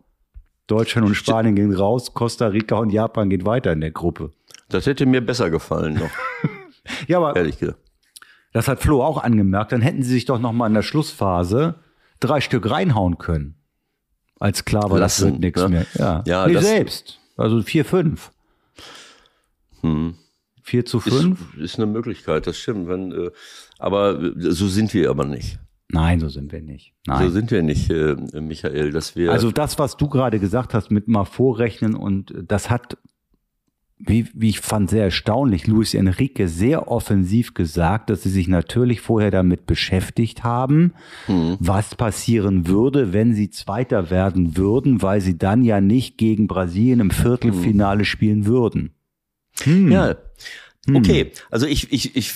Deutschland und Spanien gehen raus, Costa Rica und Japan gehen weiter in der Gruppe.
Das hätte mir besser gefallen noch,
Ja, aber
ehrlich gesagt.
das hat Flo auch angemerkt. Dann hätten sie sich doch noch mal in der Schlussphase drei Stück reinhauen können. Als klar war, das
Lassen,
wird nichts
ne?
mehr. Ja,
Ja,
nee,
das-
selbst. Also vier fünf.
Hm.
Vier zu
Ist,
fünf?
ist eine Möglichkeit, das stimmt. Wenn, äh, aber äh, so sind wir aber nicht.
Nein, so sind wir nicht.
So
Nein.
sind wir nicht, äh, Michael, dass wir.
Also das, was du gerade gesagt hast, mit mal vorrechnen und das hat, wie, wie ich fand, sehr erstaunlich, Luis Enrique sehr offensiv gesagt, dass sie sich natürlich vorher damit beschäftigt haben, was passieren würde, wenn sie Zweiter werden würden, weil sie dann ja nicht gegen Brasilien im Viertelfinale spielen würden. Hm.
ja, okay. Also ich, ich, ich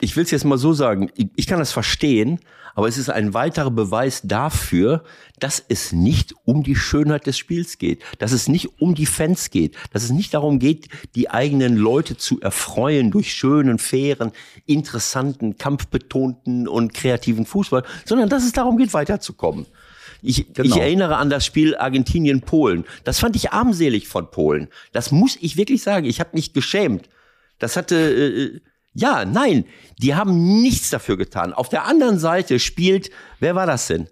ich will es jetzt mal so sagen, ich, ich kann das verstehen, aber es ist ein weiterer Beweis dafür, dass es nicht um die Schönheit des Spiels geht, dass es nicht um die Fans geht, dass es nicht darum geht, die eigenen Leute zu erfreuen durch schönen, fairen, interessanten, kampfbetonten und kreativen Fußball, sondern dass es darum geht, weiterzukommen. Ich, genau. ich erinnere an das Spiel Argentinien-Polen. Das fand ich armselig von Polen. Das muss ich wirklich sagen. Ich habe mich geschämt. Das hatte, äh, ja, nein, die haben nichts dafür getan. Auf der anderen Seite spielt, wer war das denn?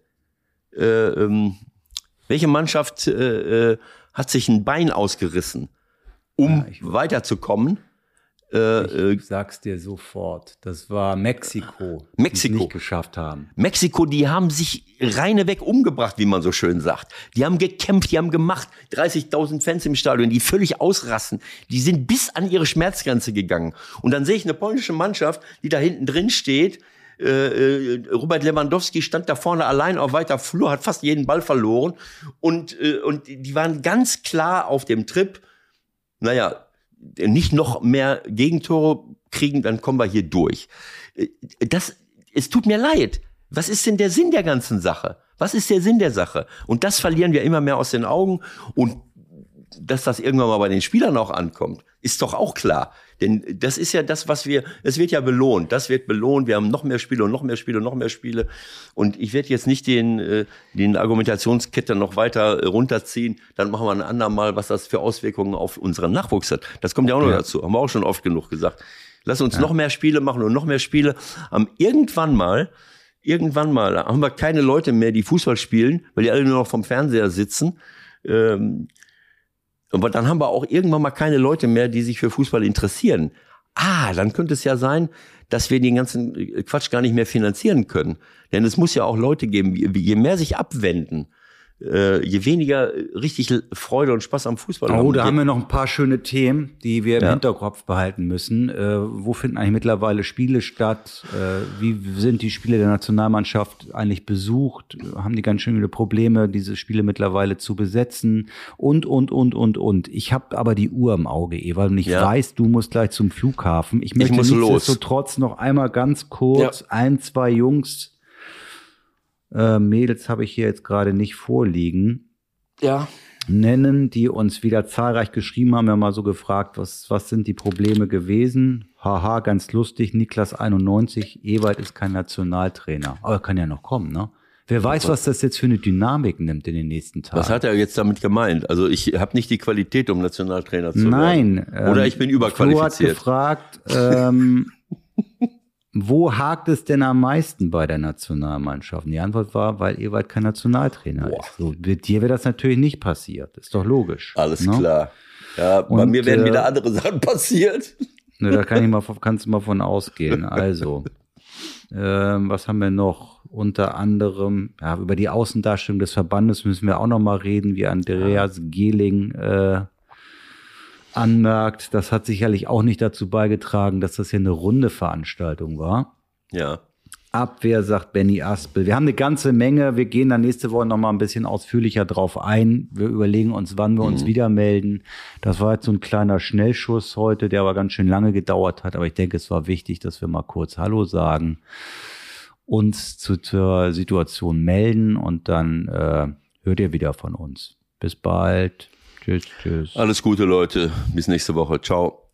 Äh, ähm, welche Mannschaft äh, äh, hat sich ein Bein ausgerissen, um ja, weiterzukommen?
Äh, ich äh, sag's dir sofort. Das war Mexiko.
Mexiko. Die
nicht geschafft haben.
Mexiko, die haben sich reineweg umgebracht, wie man so schön sagt. Die haben gekämpft, die haben gemacht. 30.000 Fans im Stadion, die völlig ausrasten. Die sind bis an ihre Schmerzgrenze gegangen. Und dann sehe ich eine polnische Mannschaft, die da hinten drin steht. Äh, äh, Robert Lewandowski stand da vorne allein auf weiter Flur, hat fast jeden Ball verloren. Und, äh, und die waren ganz klar auf dem Trip. Naja, nicht noch mehr Gegentore kriegen, dann kommen wir hier durch. Äh, das, es tut mir leid. Was ist denn der Sinn der ganzen Sache? Was ist der Sinn der Sache? Und das verlieren wir immer mehr aus den Augen. Und dass das irgendwann mal bei den Spielern auch ankommt, ist doch auch klar. Denn das ist ja das, was wir, es wird ja belohnt. Das wird belohnt. Wir haben noch mehr Spiele und noch mehr Spiele und noch mehr Spiele. Und ich werde jetzt nicht den, äh, den Argumentationskette noch weiter runterziehen. Dann machen wir ein andermal, was das für Auswirkungen auf unseren Nachwuchs hat. Das kommt ja auch noch ja. dazu. Haben wir auch schon oft genug gesagt. Lass uns ja. noch mehr Spiele machen und noch mehr Spiele. Am irgendwann mal, irgendwann mal haben wir keine Leute mehr, die Fußball spielen, weil die alle nur noch vom Fernseher sitzen. Ähm, aber dann haben wir auch irgendwann mal keine Leute mehr, die sich für Fußball interessieren. Ah, dann könnte es ja sein, dass wir den ganzen Quatsch gar nicht mehr finanzieren können. Denn es muss ja auch Leute geben, je mehr sich abwenden, äh, je weniger richtig Freude und Spaß am Fußball
oh, haben. Oh, da haben wir noch ein paar schöne Themen, die wir im ja. Hinterkopf behalten müssen. Äh, wo finden eigentlich mittlerweile Spiele statt? Äh, wie sind die Spiele der Nationalmannschaft eigentlich besucht? Haben die ganz schöne Probleme, diese Spiele mittlerweile zu besetzen? Und, und, und, und, und. Ich habe aber die Uhr im Auge, Eva, und ich ja. weiß, du musst gleich zum Flughafen. Ich möchte ich nichtsdestotrotz noch einmal ganz kurz ja. ein, zwei Jungs äh, Mädels habe ich hier jetzt gerade nicht vorliegen.
Ja.
Nennen, die uns wieder zahlreich geschrieben haben. Wir haben mal so gefragt, was, was sind die Probleme gewesen? Haha, ganz lustig. Niklas 91, Ewald ist kein Nationaltrainer. Aber kann ja noch kommen, ne? Wer weiß, was das jetzt für eine Dynamik nimmt in den nächsten Tagen.
Was hat er jetzt damit gemeint? Also ich habe nicht die Qualität, um Nationaltrainer zu
Nein,
werden. Nein. Oder ähm, ich bin überqualifiziert.
Flo hat gefragt, ähm, Wo hakt es denn am meisten bei der Nationalmannschaft? Und die Antwort war, weil Ewald kein Nationaltrainer Boah. ist. So, mit dir wäre das natürlich nicht passiert. Ist doch logisch.
Alles ne? klar. Ja, bei Und, mir werden äh, wieder andere Sachen passiert.
Ne, da kann ich mal, kannst du mal von ausgehen. Also, ähm, was haben wir noch? Unter anderem, ja, über die Außendarstellung des Verbandes müssen wir auch noch mal reden, wie Andreas Gehling äh, anmerkt, das hat sicherlich auch nicht dazu beigetragen, dass das hier eine runde Veranstaltung war.
Ja.
Abwehr, sagt Benny Aspel. Wir haben eine ganze Menge. Wir gehen dann nächste Woche noch mal ein bisschen ausführlicher drauf ein. Wir überlegen uns, wann wir uns mhm. wieder melden. Das war jetzt so ein kleiner Schnellschuss heute, der aber ganz schön lange gedauert hat. Aber ich denke, es war wichtig, dass wir mal kurz Hallo sagen, uns zu, zur Situation melden und dann äh, hört ihr wieder von uns. Bis bald. Tschüss, tschüss.
Alles Gute, Leute. Bis nächste Woche. Ciao.